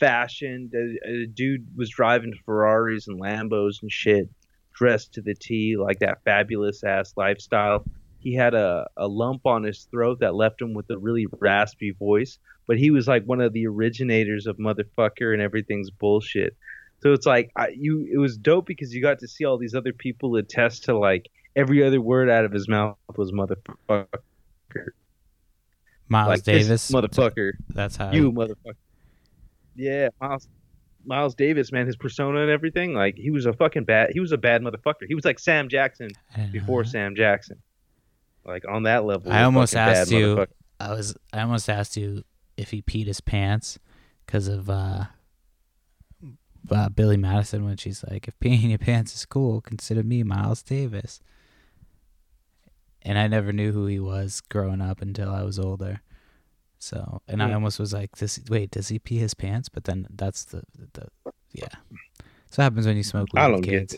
fashion. The, the dude was driving Ferraris and Lambos and shit, dressed to the T, like that fabulous ass lifestyle. He had a, a lump on his throat that left him with a really raspy voice, but he was like one of the originators of motherfucker and everything's bullshit. So it's like I, you, it was dope because you got to see all these other people attest to like every other word out of his mouth was motherfucker. Miles like Davis, motherfucker, That's how you motherfucker. Yeah, Miles, Miles Davis, man, his persona and everything, like he was a fucking bad. He was a bad motherfucker. He was like Sam Jackson I didn't know before. Sam Jackson, like on that level. I almost asked you- I was I almost asked you if he peed his pants because of uh, uh, Billy Madison when she's like, "If peeing your pants is cool, consider me Miles Davis." And I never knew who he was growing up until I was older. So, and I Hmm. almost was like, "This wait, does he pee his pants?" But then that's the the yeah. So happens when you smoke weed I with don't get kids.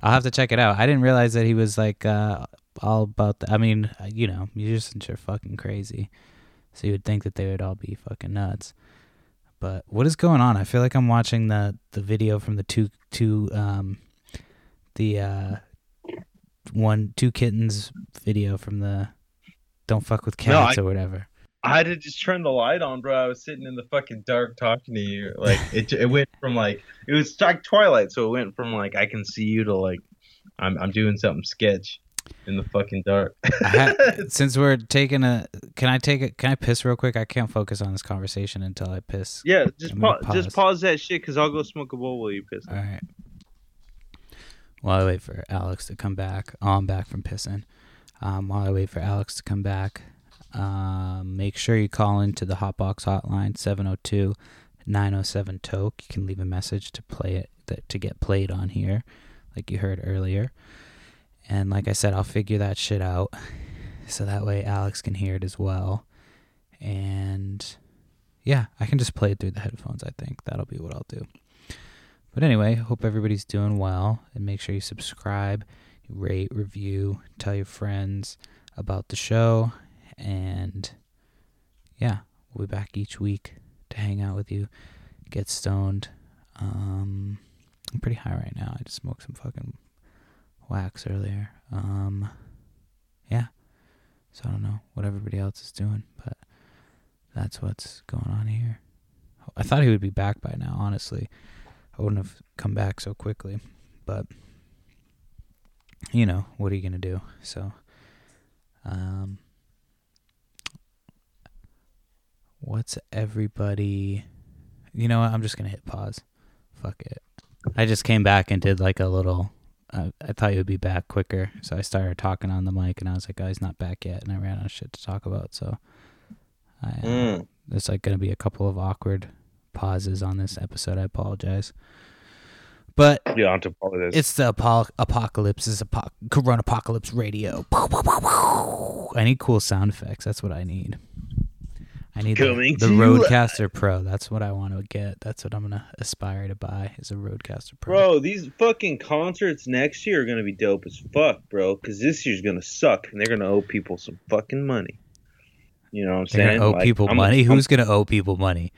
I'll have to check it out. I didn't realize that he was like uh, all about that. I mean, uh, you know, musicians are fucking crazy, so you would think that they would all be fucking nuts. But what is going on? I feel like I'm watching the the video from the two two um the uh one two kittens video from the don't fuck with No, cats or whatever. I had to just turn the light on, bro. I was sitting in the fucking dark talking to you. Like it, it went from like it was like twilight, so it went from like I can see you to like I'm I'm doing something sketch in the fucking dark. I ha- since we're taking a, can I take it? Can I piss real quick? I can't focus on this conversation until I piss. yeah, just I'm just pause. pause that shit because I'll go smoke a bowl while you piss. All right. While I wait for Alex to come back, oh, I'm back from pissing. Um, while I wait for Alex to come back, um, make sure you call into the Hotbox hotline 702 907 Toke. You can leave a message to play it that, to get played on here, like you heard earlier. And like I said, I'll figure that shit out so that way Alex can hear it as well. And yeah, I can just play it through the headphones. I think that'll be what I'll do. But anyway, hope everybody's doing well and make sure you subscribe, rate, review, tell your friends about the show. And yeah, we'll be back each week to hang out with you, get stoned. Um, I'm pretty high right now. I just smoked some fucking wax earlier. Um, yeah. So I don't know what everybody else is doing, but that's what's going on here. I thought he would be back by now, honestly. I wouldn't have come back so quickly. But you know, what are you gonna do? So um what's everybody you know what, I'm just gonna hit pause. Fuck it. I just came back and did like a little I, I thought you would be back quicker, so I started talking on the mic, and I was like, "Oh, he's not back yet," and I ran out of shit to talk about. So, I, uh, Mm. there's like gonna be a couple of awkward pauses on this episode. I apologize, but Yeah, on to apologize. it's the apo- apocalypse. Is apo- Corona Apocalypse Radio. I need cool sound effects. That's what I need. I need the, Coming the you RODECaster Pro. That's what I want to get. That's what I'm gonna aspire to buy. Is a RODECaster Pro. Bro, these fucking concerts next year are gonna be dope as fuck, bro. Because this year's gonna suck, and they're gonna owe people some fucking money. You know what I'm They're saying? owe Like, people I'm- money. I'm- Who's gonna owe people money?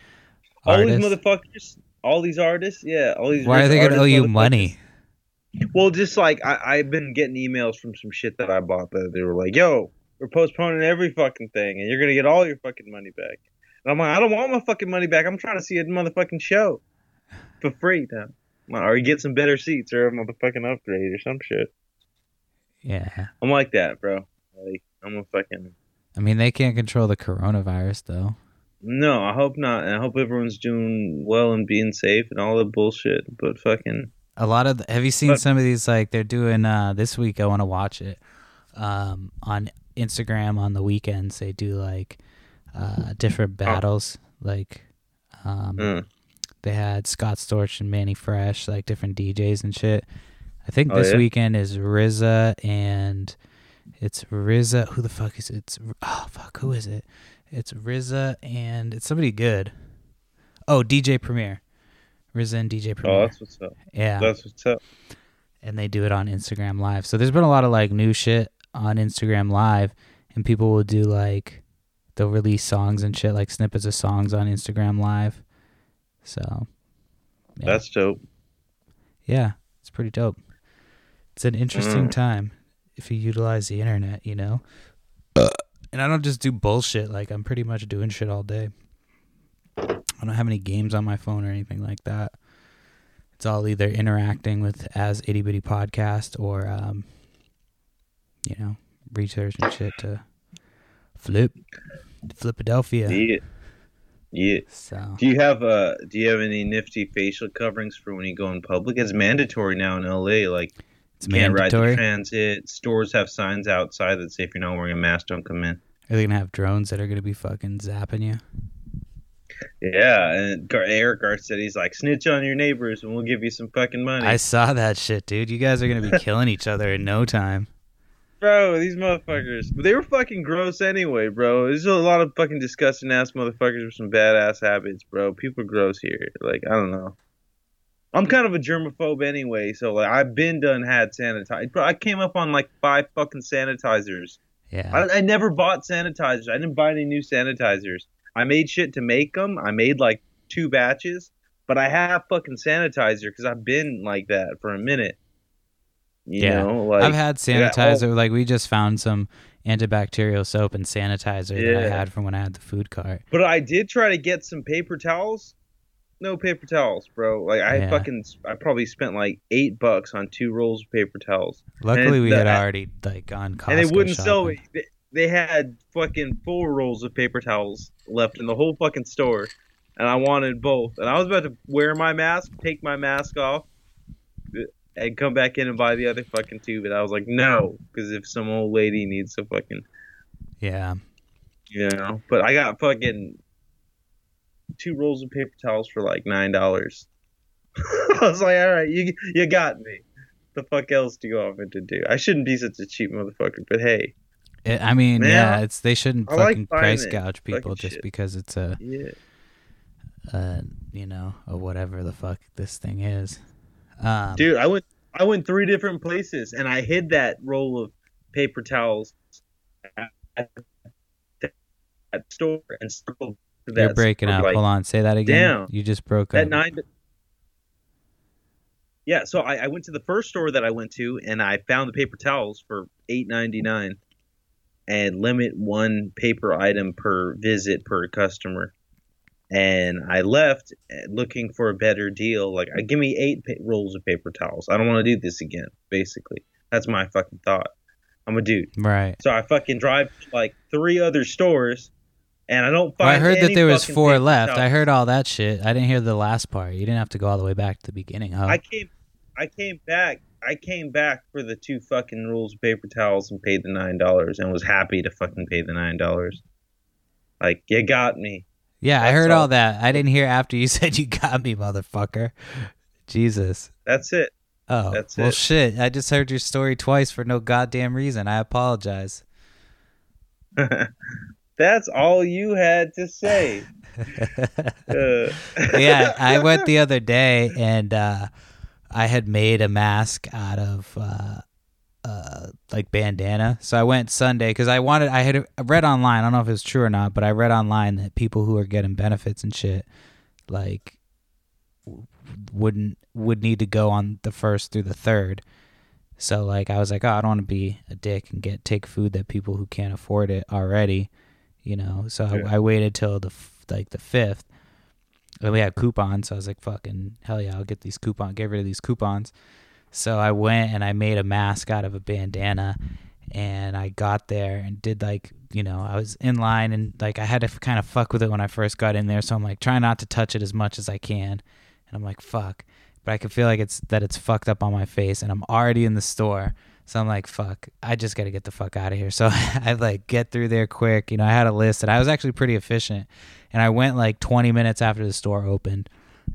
all Artists? these motherfuckers? All these artists? Yeah, all these. Why are they gonna owe you money? Well, just like I, I've been getting emails from some shit that I bought that they were like, "Yo, we're postponing every fucking thing, and you're gonna get all your fucking money back." And I'm like, I don't want my fucking money back. I'm trying to see a motherfucking show for free now, or you get some better seats or a motherfucking upgrade or some shit. Yeah. I'm like that, bro. Like I'm a fucking I mean, they can't control the coronavirus though. no. I hope not, and I hope everyone's doing well and being safe and all the bullshit. But fucking A lot of the, have you seen But- some of these like they're doing uh this week I want to watch it. Um, on Instagram on the weekends they do like uh, different battles. Like um, Mm. they had Scott Storch and Mannie Fresh, like different DJs and shit. I think Oh, this yeah? weekend is RZA and it's RZA. Who the fuck is it? It's oh fuck, who is it? It's RZA and it's somebody good. Oh, DJ Premier. RZA and DJ Premier. Oh, that's what's up. yeah, That's what's up. and they do it on Instagram Live. So there's been a lot of like new shit on Instagram Live, and people will do like they'll release songs and shit, like snippets of songs on Instagram Live. So yeah. That's dope. yeah, it's pretty dope. It's an interesting Mm. time if you utilize the internet, you know. And I don't just do bullshit. Like I'm pretty much doing shit all day. I don't have any games on my phone or anything like that. It's all either interacting with as itty bitty podcast or, um, you know, research and shit to flip, Philadelphia. Yeah. Yeah. So Do you have uh do you have any nifty facial coverings for when you go in public? It's mandatory now in LA. Like it's can't ride the mandatory. transit. Stores have signs outside that say if you're not wearing a mask, don't come in. Are they gonna have drones that are gonna be fucking zapping you? Yeah, and Gar- Eric Garcetti's like, snitch on your neighbors and we'll give you some fucking money. I saw that shit, dude. You guys are gonna be killing each other in no time. Bro, these motherfuckers. But they were fucking gross anyway, bro. There's a lot of fucking disgusting ass motherfuckers with some badass habits, bro. People are gross here. Like, I don't know. I'm kind of a germaphobe anyway, so like I've been done had sanitizer. Bro, I came up on like five fucking sanitizers. Yeah. I, I never bought sanitizers. I didn't buy any new sanitizers. I made shit to make them. I made like two batches, but I have fucking sanitizer because I've been like that for a minute. You Yeah. know, like I've had all- oh sanitizer. Like we just found some antibacterial soap and sanitizer that I had from when I had the food cart. But I did try to get some paper towels. No paper towels, bro. Like I Yeah. fucking, I probably spent like eight bucks on two rolls of paper towels, Luckily, we the- had already like gone Costco and they wouldn't sell shopping. me. They, they had fucking four rolls of paper towels left in the whole fucking store, and I wanted both. And I was about to wear my mask, take my mask off, and come back in and buy the other fucking two. But I was like, no, because if some old lady needs a fucking Yeah. you know. But I got fucking two rolls of paper towels for like nine dollars. I was like, all right, you you got me. The fuck else do you want me to do? I shouldn't be such a cheap motherfucker, but hey, It, I mean, Man, yeah, it's they shouldn't I fucking buying price it. gouge people Fucking just shit. because it's a, yeah, a you know, a whatever the fuck this thing is. Um, dude, I went I went three different places and I hid that roll of paper towels at that store and circled that. You're breaking store, up. like, Hold on, say that again. Damn. You just broke that up. nine yeah so I, I went to the first store that i went to and i found the paper towels for eight ninety nine and limit one paper item per visit per customer and i left eh, looking for a better deal like give me eight pa- rolls of paper towels i don't want to do this again basically that's my fucking thought i'm a dude Right. so i fucking drive to like three other stores and i don't Well, find I heard that there was four left. I heard all that shit. I didn't hear the last part. You didn't have to go all the way back to the beginning, huh? I came, I came back. I came back for the two fucking rolls of paper towels and paid the nine dollars and was happy to fucking pay the nine dollars. Like you got me. Yeah, I heard all. all that. I didn't hear after you said you got me, motherfucker. Jesus. That's it. Oh, That's well, it. shit. I just heard your story twice for no goddamn reason. I apologize. That's all you had to say. Uh, yeah, I went the other day and uh, I had made a mask out of uh, uh, like bandana. So I went Sunday because I wanted. I had read online. I don't know if it's true or not, but I read online that people who are getting benefits and shit like wouldn't would need to go on the first through the third. So like I was like, oh, I don't want to be a dick and get take food that people who can't afford it already, you know. So Yeah. I, I waited till the like the fifth, and we had coupons. So I was like, fucking hell yeah, I'll get these coupons, get rid of these coupons. So I went and I made a mask out of a bandana, and I got there and did like you know I was in line and like I had to kind of fuck with it when I first got in there. So I'm like trying not to touch it as much as I can, and I'm like fuck, but I can feel like it's that it's fucked up on my face, and I'm already in the store. So I'm like, fuck, I just got to get the fuck out of here. So I like get through there quick. You know, I had a list and I was actually pretty efficient. And I went like 20 minutes after the store opened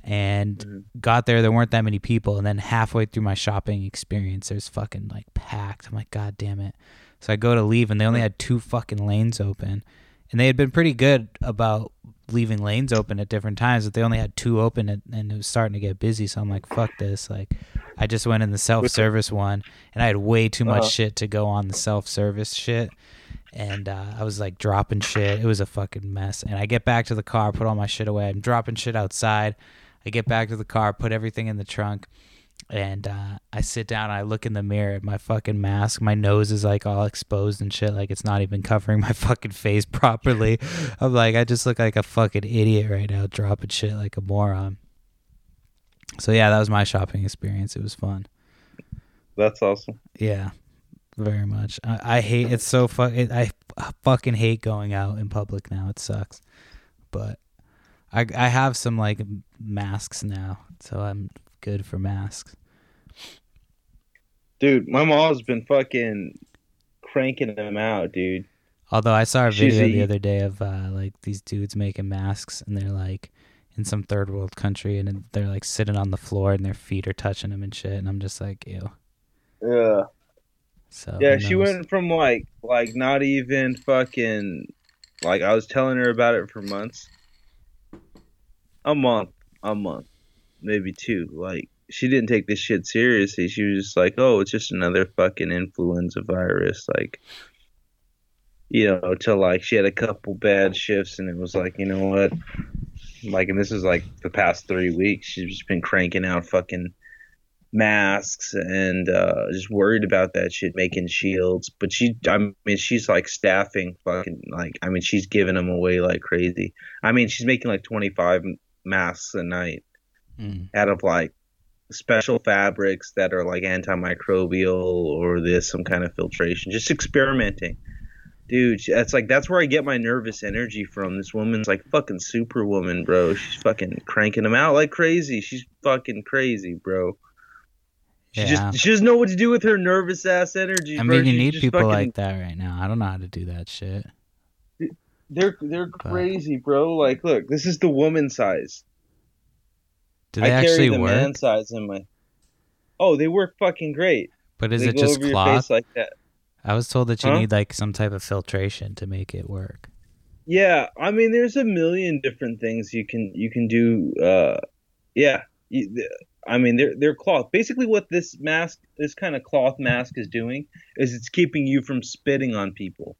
and Mhm. got there. There weren't that many people. And then halfway through my shopping experience, there's fucking like packed. I'm like, God damn it. So I go to leave and they only had two fucking lanes open. And they had been pretty good about leaving lanes open at different times, but they only had two open and, and it was starting to get busy. So I'm like, fuck this. Like, I just went in the self service one and I had way too much Uh-huh. shit to go on the self service shit. And uh, I was like dropping shit. It was a fucking mess. And I get back to the car, put all my shit away. I'm dropping shit outside. I get back to the car, put everything in the trunk, and uh, I sit down I look in the mirror at my fucking mask. My nose is like all exposed and shit, like it's not even covering my fucking face properly. I'm like, I just look like a fucking idiot right now, dropping shit like a moron. So yeah, that was my shopping experience. It was fun. That's awesome. Yeah, very much. I, I hate it's so fuck. It, I fucking hate going out in public now. It sucks, but I I have some like masks now, so I'm good for masks. Dude, my mom's been fucking cranking them out, dude. Although I saw a video a- the other day of uh, like these dudes making masks, and they're like in some third world country, and they're like sitting on the floor, and their feet are touching them and shit, and I'm just like, ew. Yeah. So Yeah, she went from like like not even fucking like I was telling her about it for months. A month, a month, maybe two. Like she didn't take this shit seriously. She was just like, "Oh, it's just another fucking influenza virus." Like, you know, till like she had a couple bad shifts, and it was like, you know what? Like, and this is like the past three weeks. She's just been cranking out fucking masks and uh, just worried about that shit, making shields. But she, I mean, she's like staffing fucking like, I mean, she's giving them away like crazy. I mean, she's making like 25 m- masks a night Mm. out of like special fabrics that are like antimicrobial or this some kind of filtration. Just experimenting. Dude, that's like that's where I get my nervous energy from. This woman's like fucking superwoman, bro. She's fucking cranking them out like crazy. She's fucking crazy, bro. She Yeah. just she doesn't know what to do with her nervous ass energy. I bro. mean, you She's need people fucking- like that right now. I don't know how to do that shit. They're they're crazy, bro. Like, look, this is the woman size. Do they I carry actually the work? man size in my. Oh, they work fucking great. But is they it just cloth? like that. I was told that you Huh? need like some type of filtration to make it work. Yeah, I mean, there's a million different things you can you can do. Uh, yeah, I mean, they're they're cloth. Basically, what this mask, this kind of cloth mask, is doing is it's keeping you from spitting on people,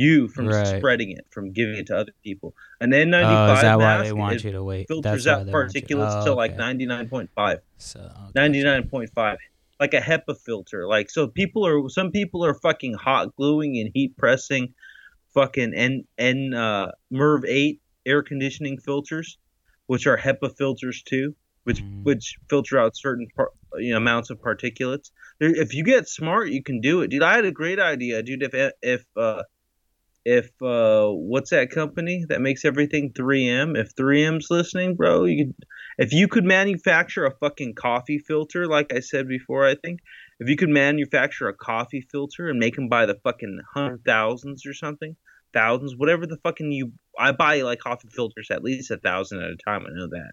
you from Right. spreading it, from giving it to other people. An N95 Oh, is that why they want you to wait? filters That's out they want you- particulates oh, to like okay. 99.5. So okay. 99.5 like a HEPA filter like so people are some people are fucking hot gluing and heat pressing fucking N N uh MERV 8 air conditioning filters which are HEPA filters too which Mm. which filter out certain par- you know, amounts of particulates there, if you get smart you can do it dude I had a great idea dude if if uh if uh what's that company that makes everything 3M if 3M's listening bro you could if you could manufacture a fucking coffee filter like I said before I think if you could manufacture a coffee filter and make them by the fucking hundred thousands or something thousands whatever the fucking you I buy like coffee filters at least a thousand at a time I know that.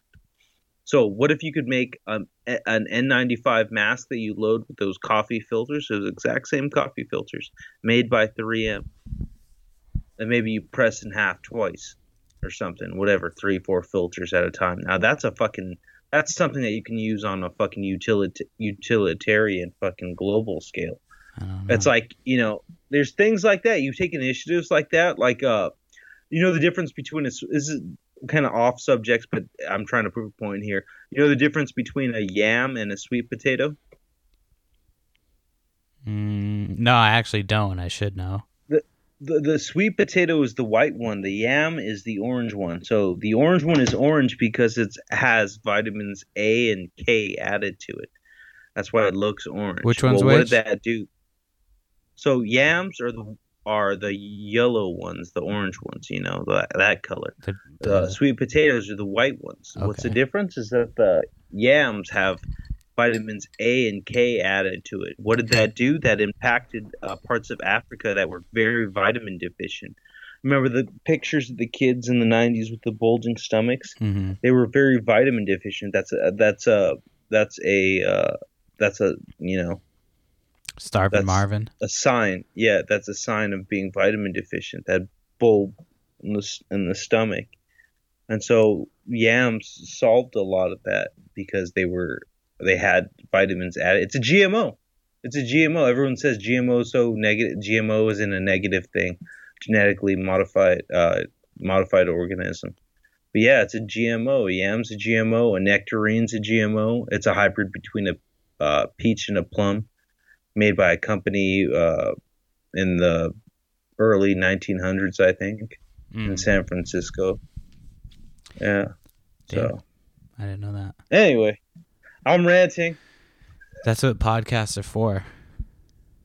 So what if you could make um, an N95 mask that you load with those coffee filters those exact same coffee filters made by 3M and maybe you press in half twice or something, whatever, three, four filters at a time. Now that's a fucking that's something that you can use on a fucking utility utilitarian fucking global scale. I don't know. It's like, you know, there's things like that. You take initiatives like that, like uh you know the difference between a, this is kind of off subjects, but I'm trying to prove a point here. You know the difference between a yam and a sweet potato? Mm, no, I actually don't. I should know. The the sweet potato is the white one. The yam is the orange one. So the orange one is orange because it has vitamins A and K added to it. That's why it looks orange. Which one's well, which? What did that do? So yams are the are the yellow ones, the orange ones. You know that that color. The, The the- sweet potatoes are the white ones. What's the difference is that the yams have vitamins A and K added to it. What did that do? That impacted uh, parts of Africa that were very vitamin deficient. Remember the pictures of the kids in the 90s with the bulging stomachs? hmm They were very vitamin deficient. That's a that's a that's a uh, that's a you know Starving Marvin. a sign. Yeah, that's a sign of being vitamin deficient. That bulb in the in the stomach, and so yams solved a lot of that because they were they had vitamins added. It's a GMO. It's a GMO. Everyone says GMO is so negative. GMO is in a negative thing, genetically modified uh, modified organism. But yeah, it's a GMO. Yam's a GMO. A nectarine's a GMO. It's a hybrid between a uh, peach and a plum made by a company uh, in the early 1900s, I think, in Mm, San Francisco. Yeah. Damn. So I didn't know that. anyway, I'm ranting. That's what podcasts are for.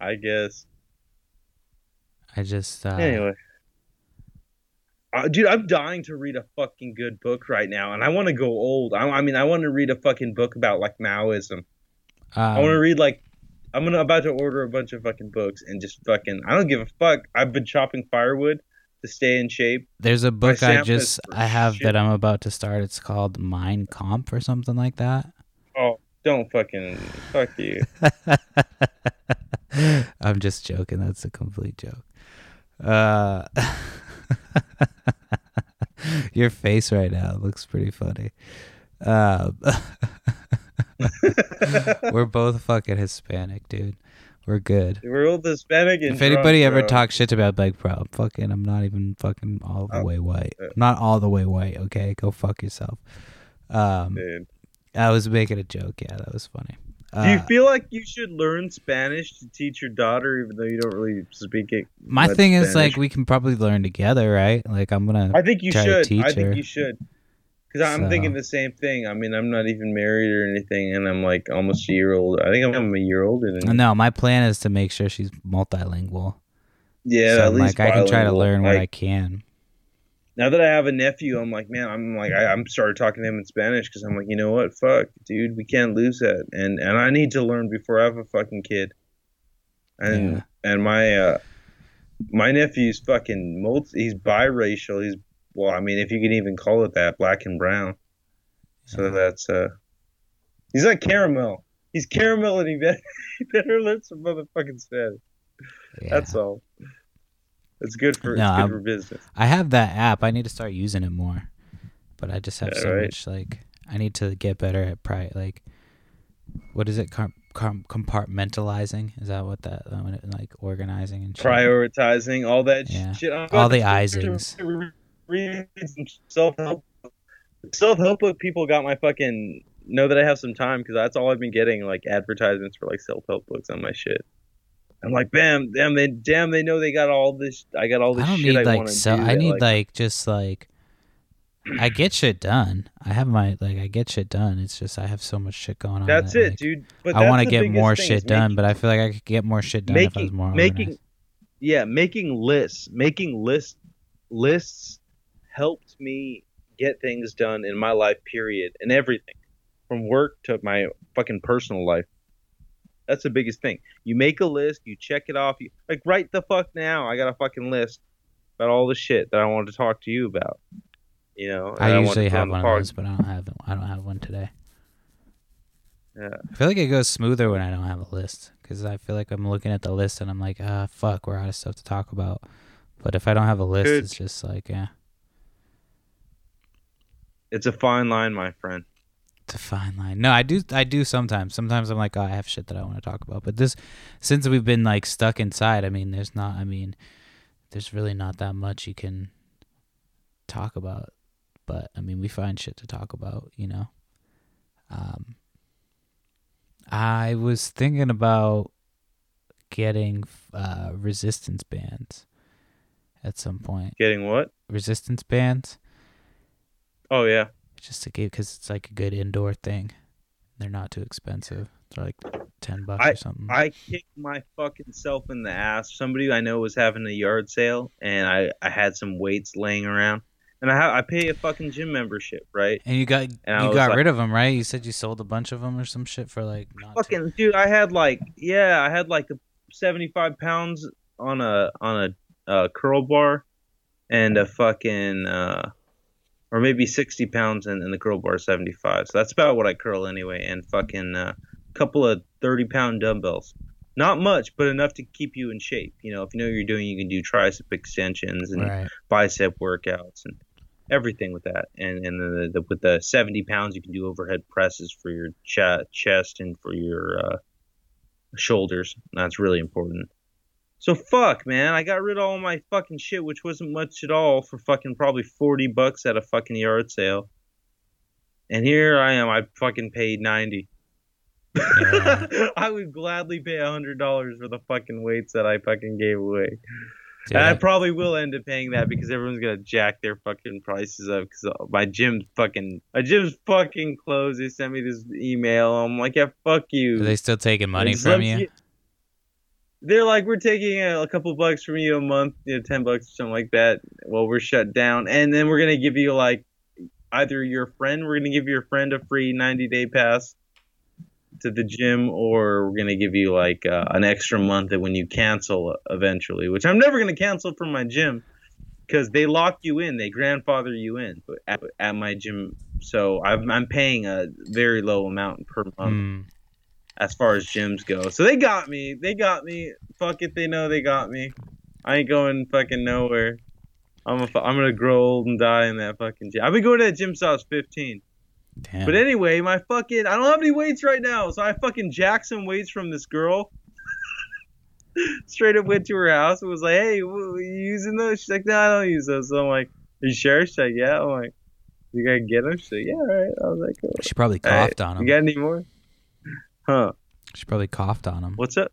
I guess. I just uh, anyway. Uh, dude, I'm dying to read a fucking good book right now, and I want to go old. I, I mean, I want to read a fucking book about like Maoism. I want to um, read like I'm gonna about to order a bunch of fucking books and just fucking I don't give a fuck. I've been chopping firewood to stay in shape. there's a book I just I have shit. that I'm about to start. It's called Mein Kampf or something like that. Don't fucking fuck you. I'm just joking. That's a complete joke. Uh, your face right now looks pretty funny. Um, we're both fucking Hispanic, dude. We're good. We're all Hispanic and If anybody drunk, ever bro. talks shit about bro, I'm fucking, I'm not even fucking all the Oh, way white. uh, I'm not all the way white. Okay, go fuck yourself. Um, Dude. I was making a joke. Yeah, that was funny. Do you Uh, feel like you should learn Spanish to teach your daughter, even though you don't really speak it? my thing is like we can probably learn together, right? Like I'm gonna. I think you should. teach I think you should. Because I'm So- thinking the same thing. I mean, I'm not even married or anything, and I'm like almost a year old. I think I'm a year older than you. No, my plan is to make sure she's multilingual. Yeah, so at I'm least like I can try to learn what Like, I can. Now that I have a nephew, I'm like, man, I'm like, I, I'm started talking to him in Spanish because I'm like, you know what, fuck, dude, we can't lose that, and and I need to learn before I have a fucking kid. And Yeah. and my uh, my nephew's fucking multi, he's biracial. He's well, I mean, if you can even call it that, black and brown. So Yeah. that's uh, he's like caramel. He's caramel, and he better, he better learn some motherfucking Spanish. Yeah. That's all. It's good for No, good for business. I have that app. I need to start using it more, but I just have Yeah, so right. much like I need to get better at pri like what is it com- com- compartmentalizing? Is that what that like organizing and shit? prioritizing all that Yeah. shit. I'm All the Isings. Read some self help. Self help book people got my fucking know that I have some time because that's all I've been getting like advertisements for like self help books on my shit. I'm like, bam, damn, they damn they know they got all this. I got all this shit. I don't shit need I like so. I need like, like just like I get shit done. I have my like I get shit done. It's just I have so much shit going on. that's that, it, like, dude. But I want to get more shit done, but I feel like I could get more shit done if I was more making organized. yeah making lists making lists, lists helped me get things done in my life period and everything from work to my fucking personal life that's the biggest thing you make a list you check it off you like right the fuck now i got a fucking list about all the shit that i wanted to talk to you about you know I usually have on one of those, but I don't have I don't have one today. Yeah. I feel like it goes smoother when I don't have a list because I feel like I'm looking at the list and I'm like, ah, fuck, we're out of stuff to talk about. But if I don't have a list, Good. it's just like, yeah, it's a fine line my friend a fine line. No, I do, I do sometimes. Sometimes I'm like, oh, I have shit that I want to talk about. But this, since we've been like stuck inside, I mean, there's not, I mean, there's really not that much you can talk about. But I mean, we find shit to talk about, you know. Um, I was thinking about getting uh, resistance bands at some point. getting what Resistance bands, oh yeah just to give, because it's like a good indoor thing. They're not too expensive. They're like ten bucks I- or something. I kicked my fucking self in the ass. Somebody I know was having a yard sale, and I I had some weights laying around, and I ha- I pay a fucking gym membership, right? And you got And you got like- rid of them, right? You said you sold a bunch of them or some shit for like not too- Fucking dude, I had like yeah, I had like a 75 pounds on a on a uh, curl bar, and a fucking uh, or maybe 60 pounds and, and the curl bar 75. So that's about what I curl anyway, and fucking a couple of 30 pound dumbbells. Not much, but enough to keep you in shape. You know, if you know what you're doing, you can do tricep extensions and right. bicep workouts and everything with that. And and the, the with the 70 pounds, you can do overhead presses for your ch- chest and for your uh, shoulders. That's really important. So fuck, man, I got rid of all my fucking shit, which wasn't much at all, for fucking probably 40 bucks at a fucking yard sale. And here I am, I fucking paid 90. Yeah. I would gladly pay a hundred dollars for the fucking weights that I fucking gave away. Dude, I probably will end up paying that because everyone's gonna jack their fucking prices up because uh, my gym's fucking my gym's fucking closed. They sent me this email. I'm like, yeah, fuck you. are they still taking money from you? They're like, we're taking a, a couple bucks from you a month, you know, ten bucks or something like that. Well, we're shut down, and then we're gonna give you like either your friend, we're gonna give your friend a free 90 day pass to the gym, or we're gonna give you like uh, an extra month that when you cancel eventually, which I'm never gonna cancel from my gym because they lock you in, they grandfather you in at, at my gym. So I'm, I'm paying a very low amount per month Mm, as far as gyms go. So they got me. They got me. Fuck it, they know they got me. I ain't going fucking nowhere. I'm a, I'm gonna grow old and die in that fucking gym. I've been going to that gym since I was 15. damn. But anyway, my fucking I don't have any weights right now, so I fucking jacked some weights from this girl. Straight up went to her house and was like, "Hey, you using those?" She's like, "No, I don't use those." So I'm like, "Are you sure?" She's like, "Yeah." I'm like, "You gotta get them?" She's like, "Yeah, all right." I was like, "Cool." she probably All right, coughed on them." You got any more? Huh? She probably coughed on him. What's up?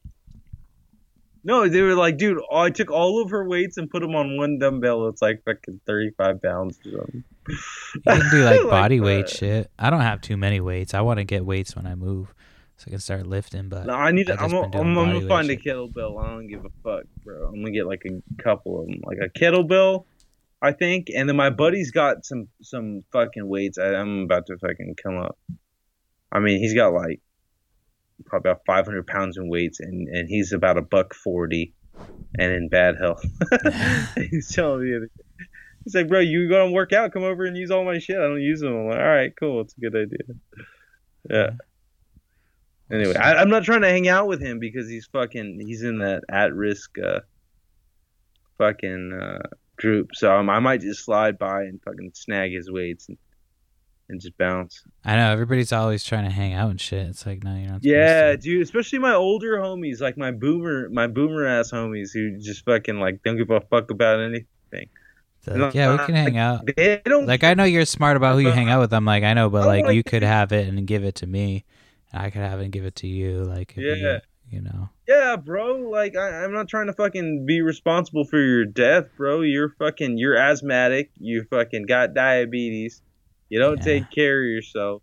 No, they were like, dude, I took all of her weights and put them on one dumbbell. It's like fucking 35 pounds or something. You can do like body uh, weight shit. I don't have too many weights. I want to get weights when I move, so I can start lifting. But No, I need to. I'm, been I'm, doing I'm body gonna find a kettlebell. I don't give a fuck, bro. I'm gonna get like a couple of them, like a kettlebell, I think. And then my buddy's got some some fucking weights. I, I'm about to fucking come up. I mean, he's got like probably about 500 pounds in weights, and and he's about a buck forty, and in bad health. he's telling me. He's like, bro, you going to work out. Come over and use all my shit. I don't use them. I'm like, all right, cool. It's a good idea. Yeah. Anyway, I, I'm not trying to hang out with him because he's fucking he's in that at risk uh, fucking uh, group. So um, I might just slide by and fucking snag his weights and, and just bounce. I know everybody's always trying to hang out and shit. It's like no, you're not. Yeah, to. dude. Especially my older homies, like my boomer, my boomer ass homies who just fucking like don't give a fuck about anything. Like, yeah, we can hang out. They don't Like I know you're smart about who you hang out with. I'm like I know, but like like you could have it and give it to me, and I could have it and give it to you. Like you- Yeah. you know. Yeah, bro. Like I, I'm not trying to fucking be responsible for your death, bro. You're fucking you're asthmatic. You fucking got diabetes. You don't Yeah. take care of yourself.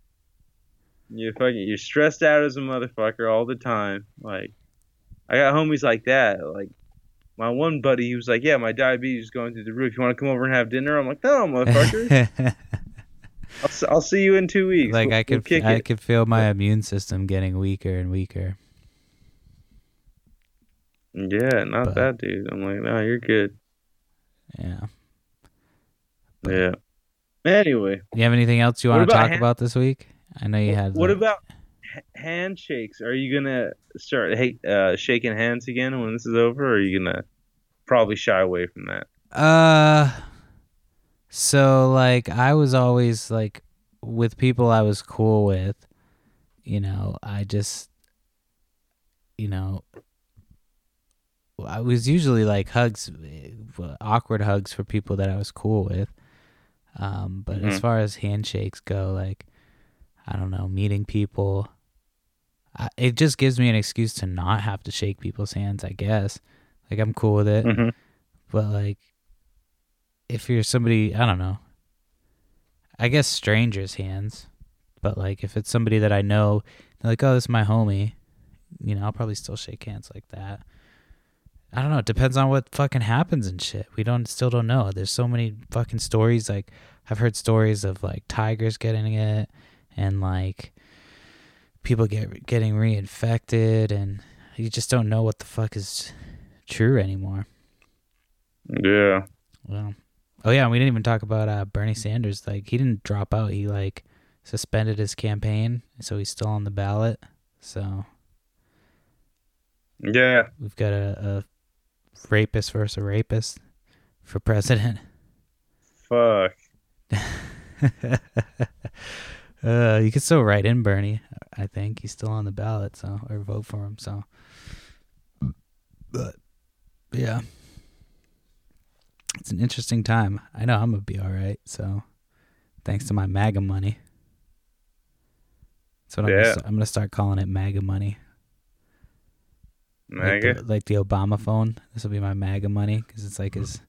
You fucking you're stressed out as a motherfucker all the time. Like I got homies like that. Like my one buddy, he was like, "Yeah, my diabetes is going through the roof. You want to come over and have dinner?" I'm like, "No, motherfucker. I'll, I'll see you in two weeks. like We'll- I we'll could, I it." could feel my immune system getting weaker and weaker. Yeah, not But- that dude. I'm like, no, you're good. Yeah. Yeah. Anyway. You have anything else you want to talk hand- about this week? I know you had. What about handshakes? Are you gonna start hey, uh, shaking hands again when this is over, or are you gonna probably shy away from that? Uh, so like I was always like with people I was cool with, you know, I just, you know, I was usually like hugs, uh, awkward hugs for people that I was cool with. Um, but as Mhm. far as handshakes go, like, I don't know, meeting people, I, it just gives me an excuse to not have to shake people's hands. I guess, like I'm cool with it Mm-hmm. but like if you're somebody i don't know i guess strangers hands but like if it's somebody that i know like oh this is my homie you know i'll probably still shake hands like that I don't know. It depends on what fucking happens and shit. We don't still don't know. There's so many fucking stories. Like I've heard stories of like tigers getting it, and like people get getting reinfected, and you just don't know what the fuck is true anymore. Yeah. Well, oh yeah, we didn't even talk about uh, Bernie Sanders. Like he didn't drop out. He like suspended his campaign, so he's still on the ballot. So Yeah. we've got a, a rapist versus rapist for president. Fuck. uh, you can still write in Bernie. I think he's still on the ballot, so or vote for him. So, but yeah, it's an interesting time. I know I'm gonna be all right. So, thanks to my MAGA money. That's what I'm, gonna, I'm gonna start calling it MAGA money. Like the, like the Obama phone. This will be my MAGA money because it's like his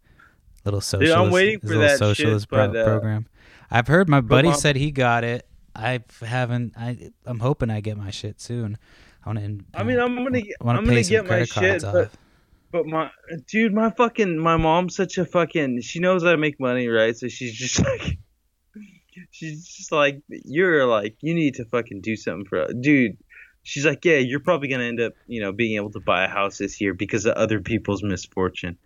little Dude, socialist, I'm waiting for that socialist shit, pro- uh, program. I've heard my buddy said he got it. I haven't. I I'm hoping I get my shit soon. I want to. I mean, I'm gonna I I'm gonna get my credit cards shit, but off. but my dude, my fucking my mom's such a fucking. She knows to make money, right? So she's just like, she's just like, you're like, you need to fucking do something for, dude. She's like, yeah, you're probably gonna end up, you know, being able to buy a house this year because of other people's misfortune.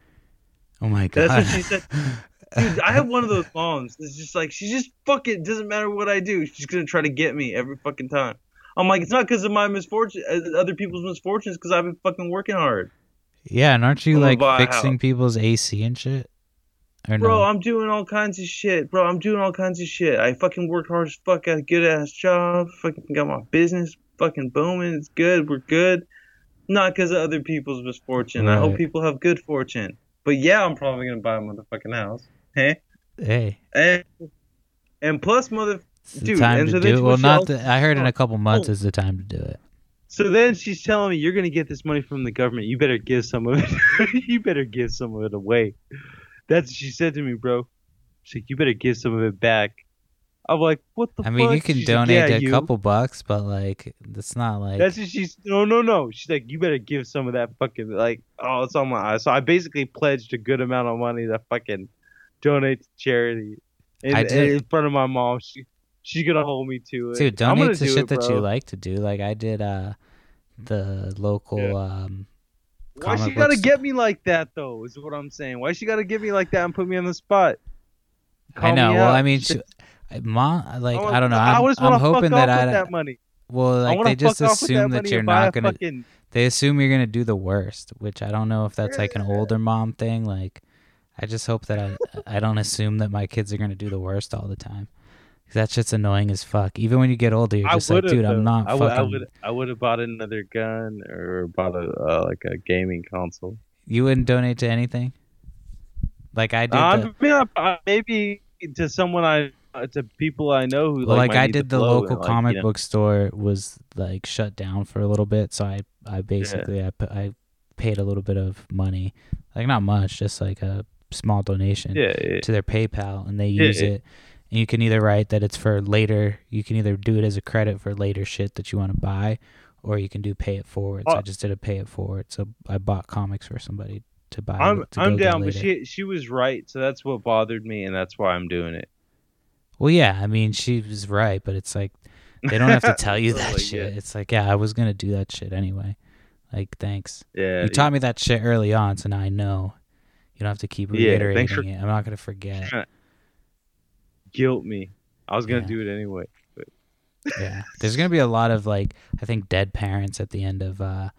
Oh my god. That's what she said. Dude, I have one of those moms. It's just like she just fucking doesn't matter what I do. She's gonna try to get me every fucking time. I'm like, it's not because of my misfortune, uh, other people's misfortunes, because I've been fucking working hard. yeah, and aren't you I'm like fixing people's AC and shit? Or Bro, no? I'm doing all kinds of shit. Bro, I'm doing all kinds of shit. I fucking worked hard as fuck. Got a good ass job. Fucking got my business fucking booming. It's good. We're good. Not because of other people's misfortune. I hope people have good fortune. But yeah, I'm probably gonna buy a motherfucking house. Hey, hey, and and plus, mother. it's the Dude, time and to so do it. Well, not. The, I heard in a oh. couple months Oh. is the time to do it. So then she's telling me you're gonna get this money from the government. You better give some of it. you better give some of it away. That's what she said to me, bro. She's like, you better give some of it back. I'm like, what the I mean, fuck? you can She's like, donate "Yeah, a you." couple bucks, but like, it's not like. That's what she's. No, no, no. She's like, you better give some of that fucking like. Oh, it's on my eyes. So I basically pledged a good amount of money to fucking donate to charity. In, I did- in front of my mom. She, she's gonna hold me to it. Dude, donate to do shit it, that you like to do. Like I did uh the local Yeah. um Why she gotta get me like that though? Is what I'm saying. Why she gotta get me like that and put me on the spot? I know. Well. I mean, She- mom, like wanna- I don't know. I I'm, just I'm hoping that I that money. well, I like they just with that assume that you're not gonna. Fucking, They assume you're gonna do the worst, which I don't know if that's like an older mom thing. Like, I just hope that I I don't assume that my kids are gonna do the worst all the time. that shit's annoying as fuck. Even when you get older, you're just like, dude, have. I'm not I would. I fucking. would. I would have bought another gun or bought a uh, like a gaming console. You wouldn't donate to anything. Like I did. Uh, the, I mean, I- I- maybe to someone I uh, to people I know who well, like, like, I did the the local and, like, comic you know. book store was like shut down for a little bit, so I I basically I I paid a little bit of money, like not much, just like a small donation Yeah, yeah. to their PayPal, and they use yeah. it. And you can either write that it's for later. You can either do it as a credit for later shit that you want to buy, or you can do pay it forward. So I Oh. just did a pay it forward. So I bought comics for somebody to buy. I'm to I'm down, but she she was right, so that's what bothered me, and that's why I'm doing it. Well, yeah, I mean, she was right, but it's like they don't have to tell you that my shit. God. It's like, yeah, I was gonna do that shit anyway. Like, thanks. Yeah, You taught me that shit early on, so now I know. You don't have to keep Yeah, reiterating thanks for- it. I'm not gonna forget. guilt me. I was gonna Yeah. do it anyway. yeah, there's gonna be a lot of like, I think, dead parents at the end of uh,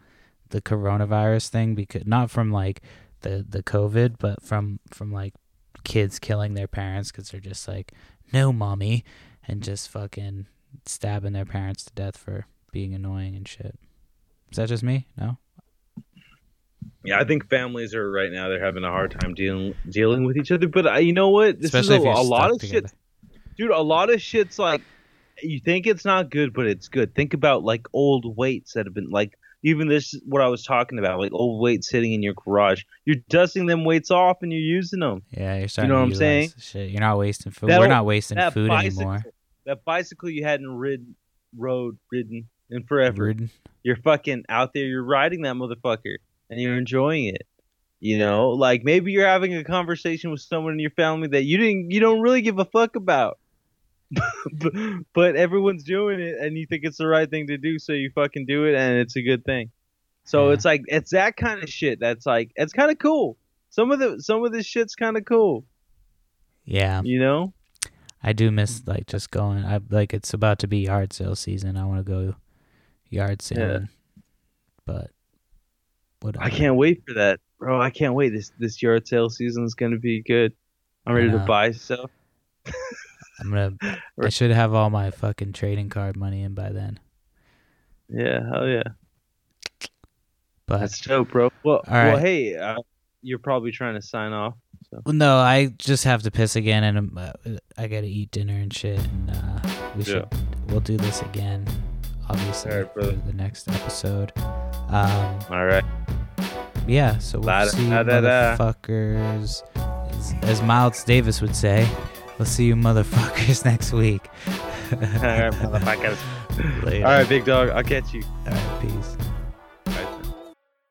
the coronavirus thing because not from like the the COVID, but from from like kids killing their parents because they're just like, no, mommy, and just fucking stabbing their parents to death for being annoying and shit. Is that just me? No. Yeah, I think families are right now. They're having a hard time dealing dealing with each other. But uh, you know what? This Especially is if a, you're a lot of together. shit, dude. A lot of shit's like you think it's not good, but it's good. Think about like old weights that have been like even this what I was talking about, like old weights sitting in your garage. You're dusting them weights off and you're using them. Yeah, you're starting You know to what I'm saying? Shit. You're not wasting food. That We're not wasting food bicycle, anymore. that bicycle you hadn't ridden, rode, ridden in forever. Rude. You're fucking out there. You're riding that motherfucker, and you're enjoying it. You know, like maybe you're having a conversation with someone in your family that you didn't, you don't really give a fuck about, but, everyone's doing it, and you think it's the right thing to do, so you fucking do it, and it's a good thing. So Yeah. it's like it's that kind of shit. That's like it's kind of cool. Some of the some of this shit's kind of cool. Yeah, You know. I do miss like just going. I like it's about to be yard sale season. I want to go yard sailing, but whatever. I can't wait for that, bro. I can't wait. This this yard sale season's gonna be good. I'm ready to buy stuff. I'm gonna. I should have all my fucking trading card money in by then. Yeah, hell yeah. But That's dope, bro. Well, All right. well, hey, uh, you're probably trying to sign off. So Well, no, I just have to piss again, and uh, I gotta eat dinner and shit. And uh, we should we'll do this again, obviously right, for the next episode. Um, all right. yeah, so we'll La- see da- da- da. motherfuckers. As, as Miles Davis would say, we'll see you, motherfuckers, next week. all right, motherfuckers. Later. All right, big dog. I'll catch you. All right, peace.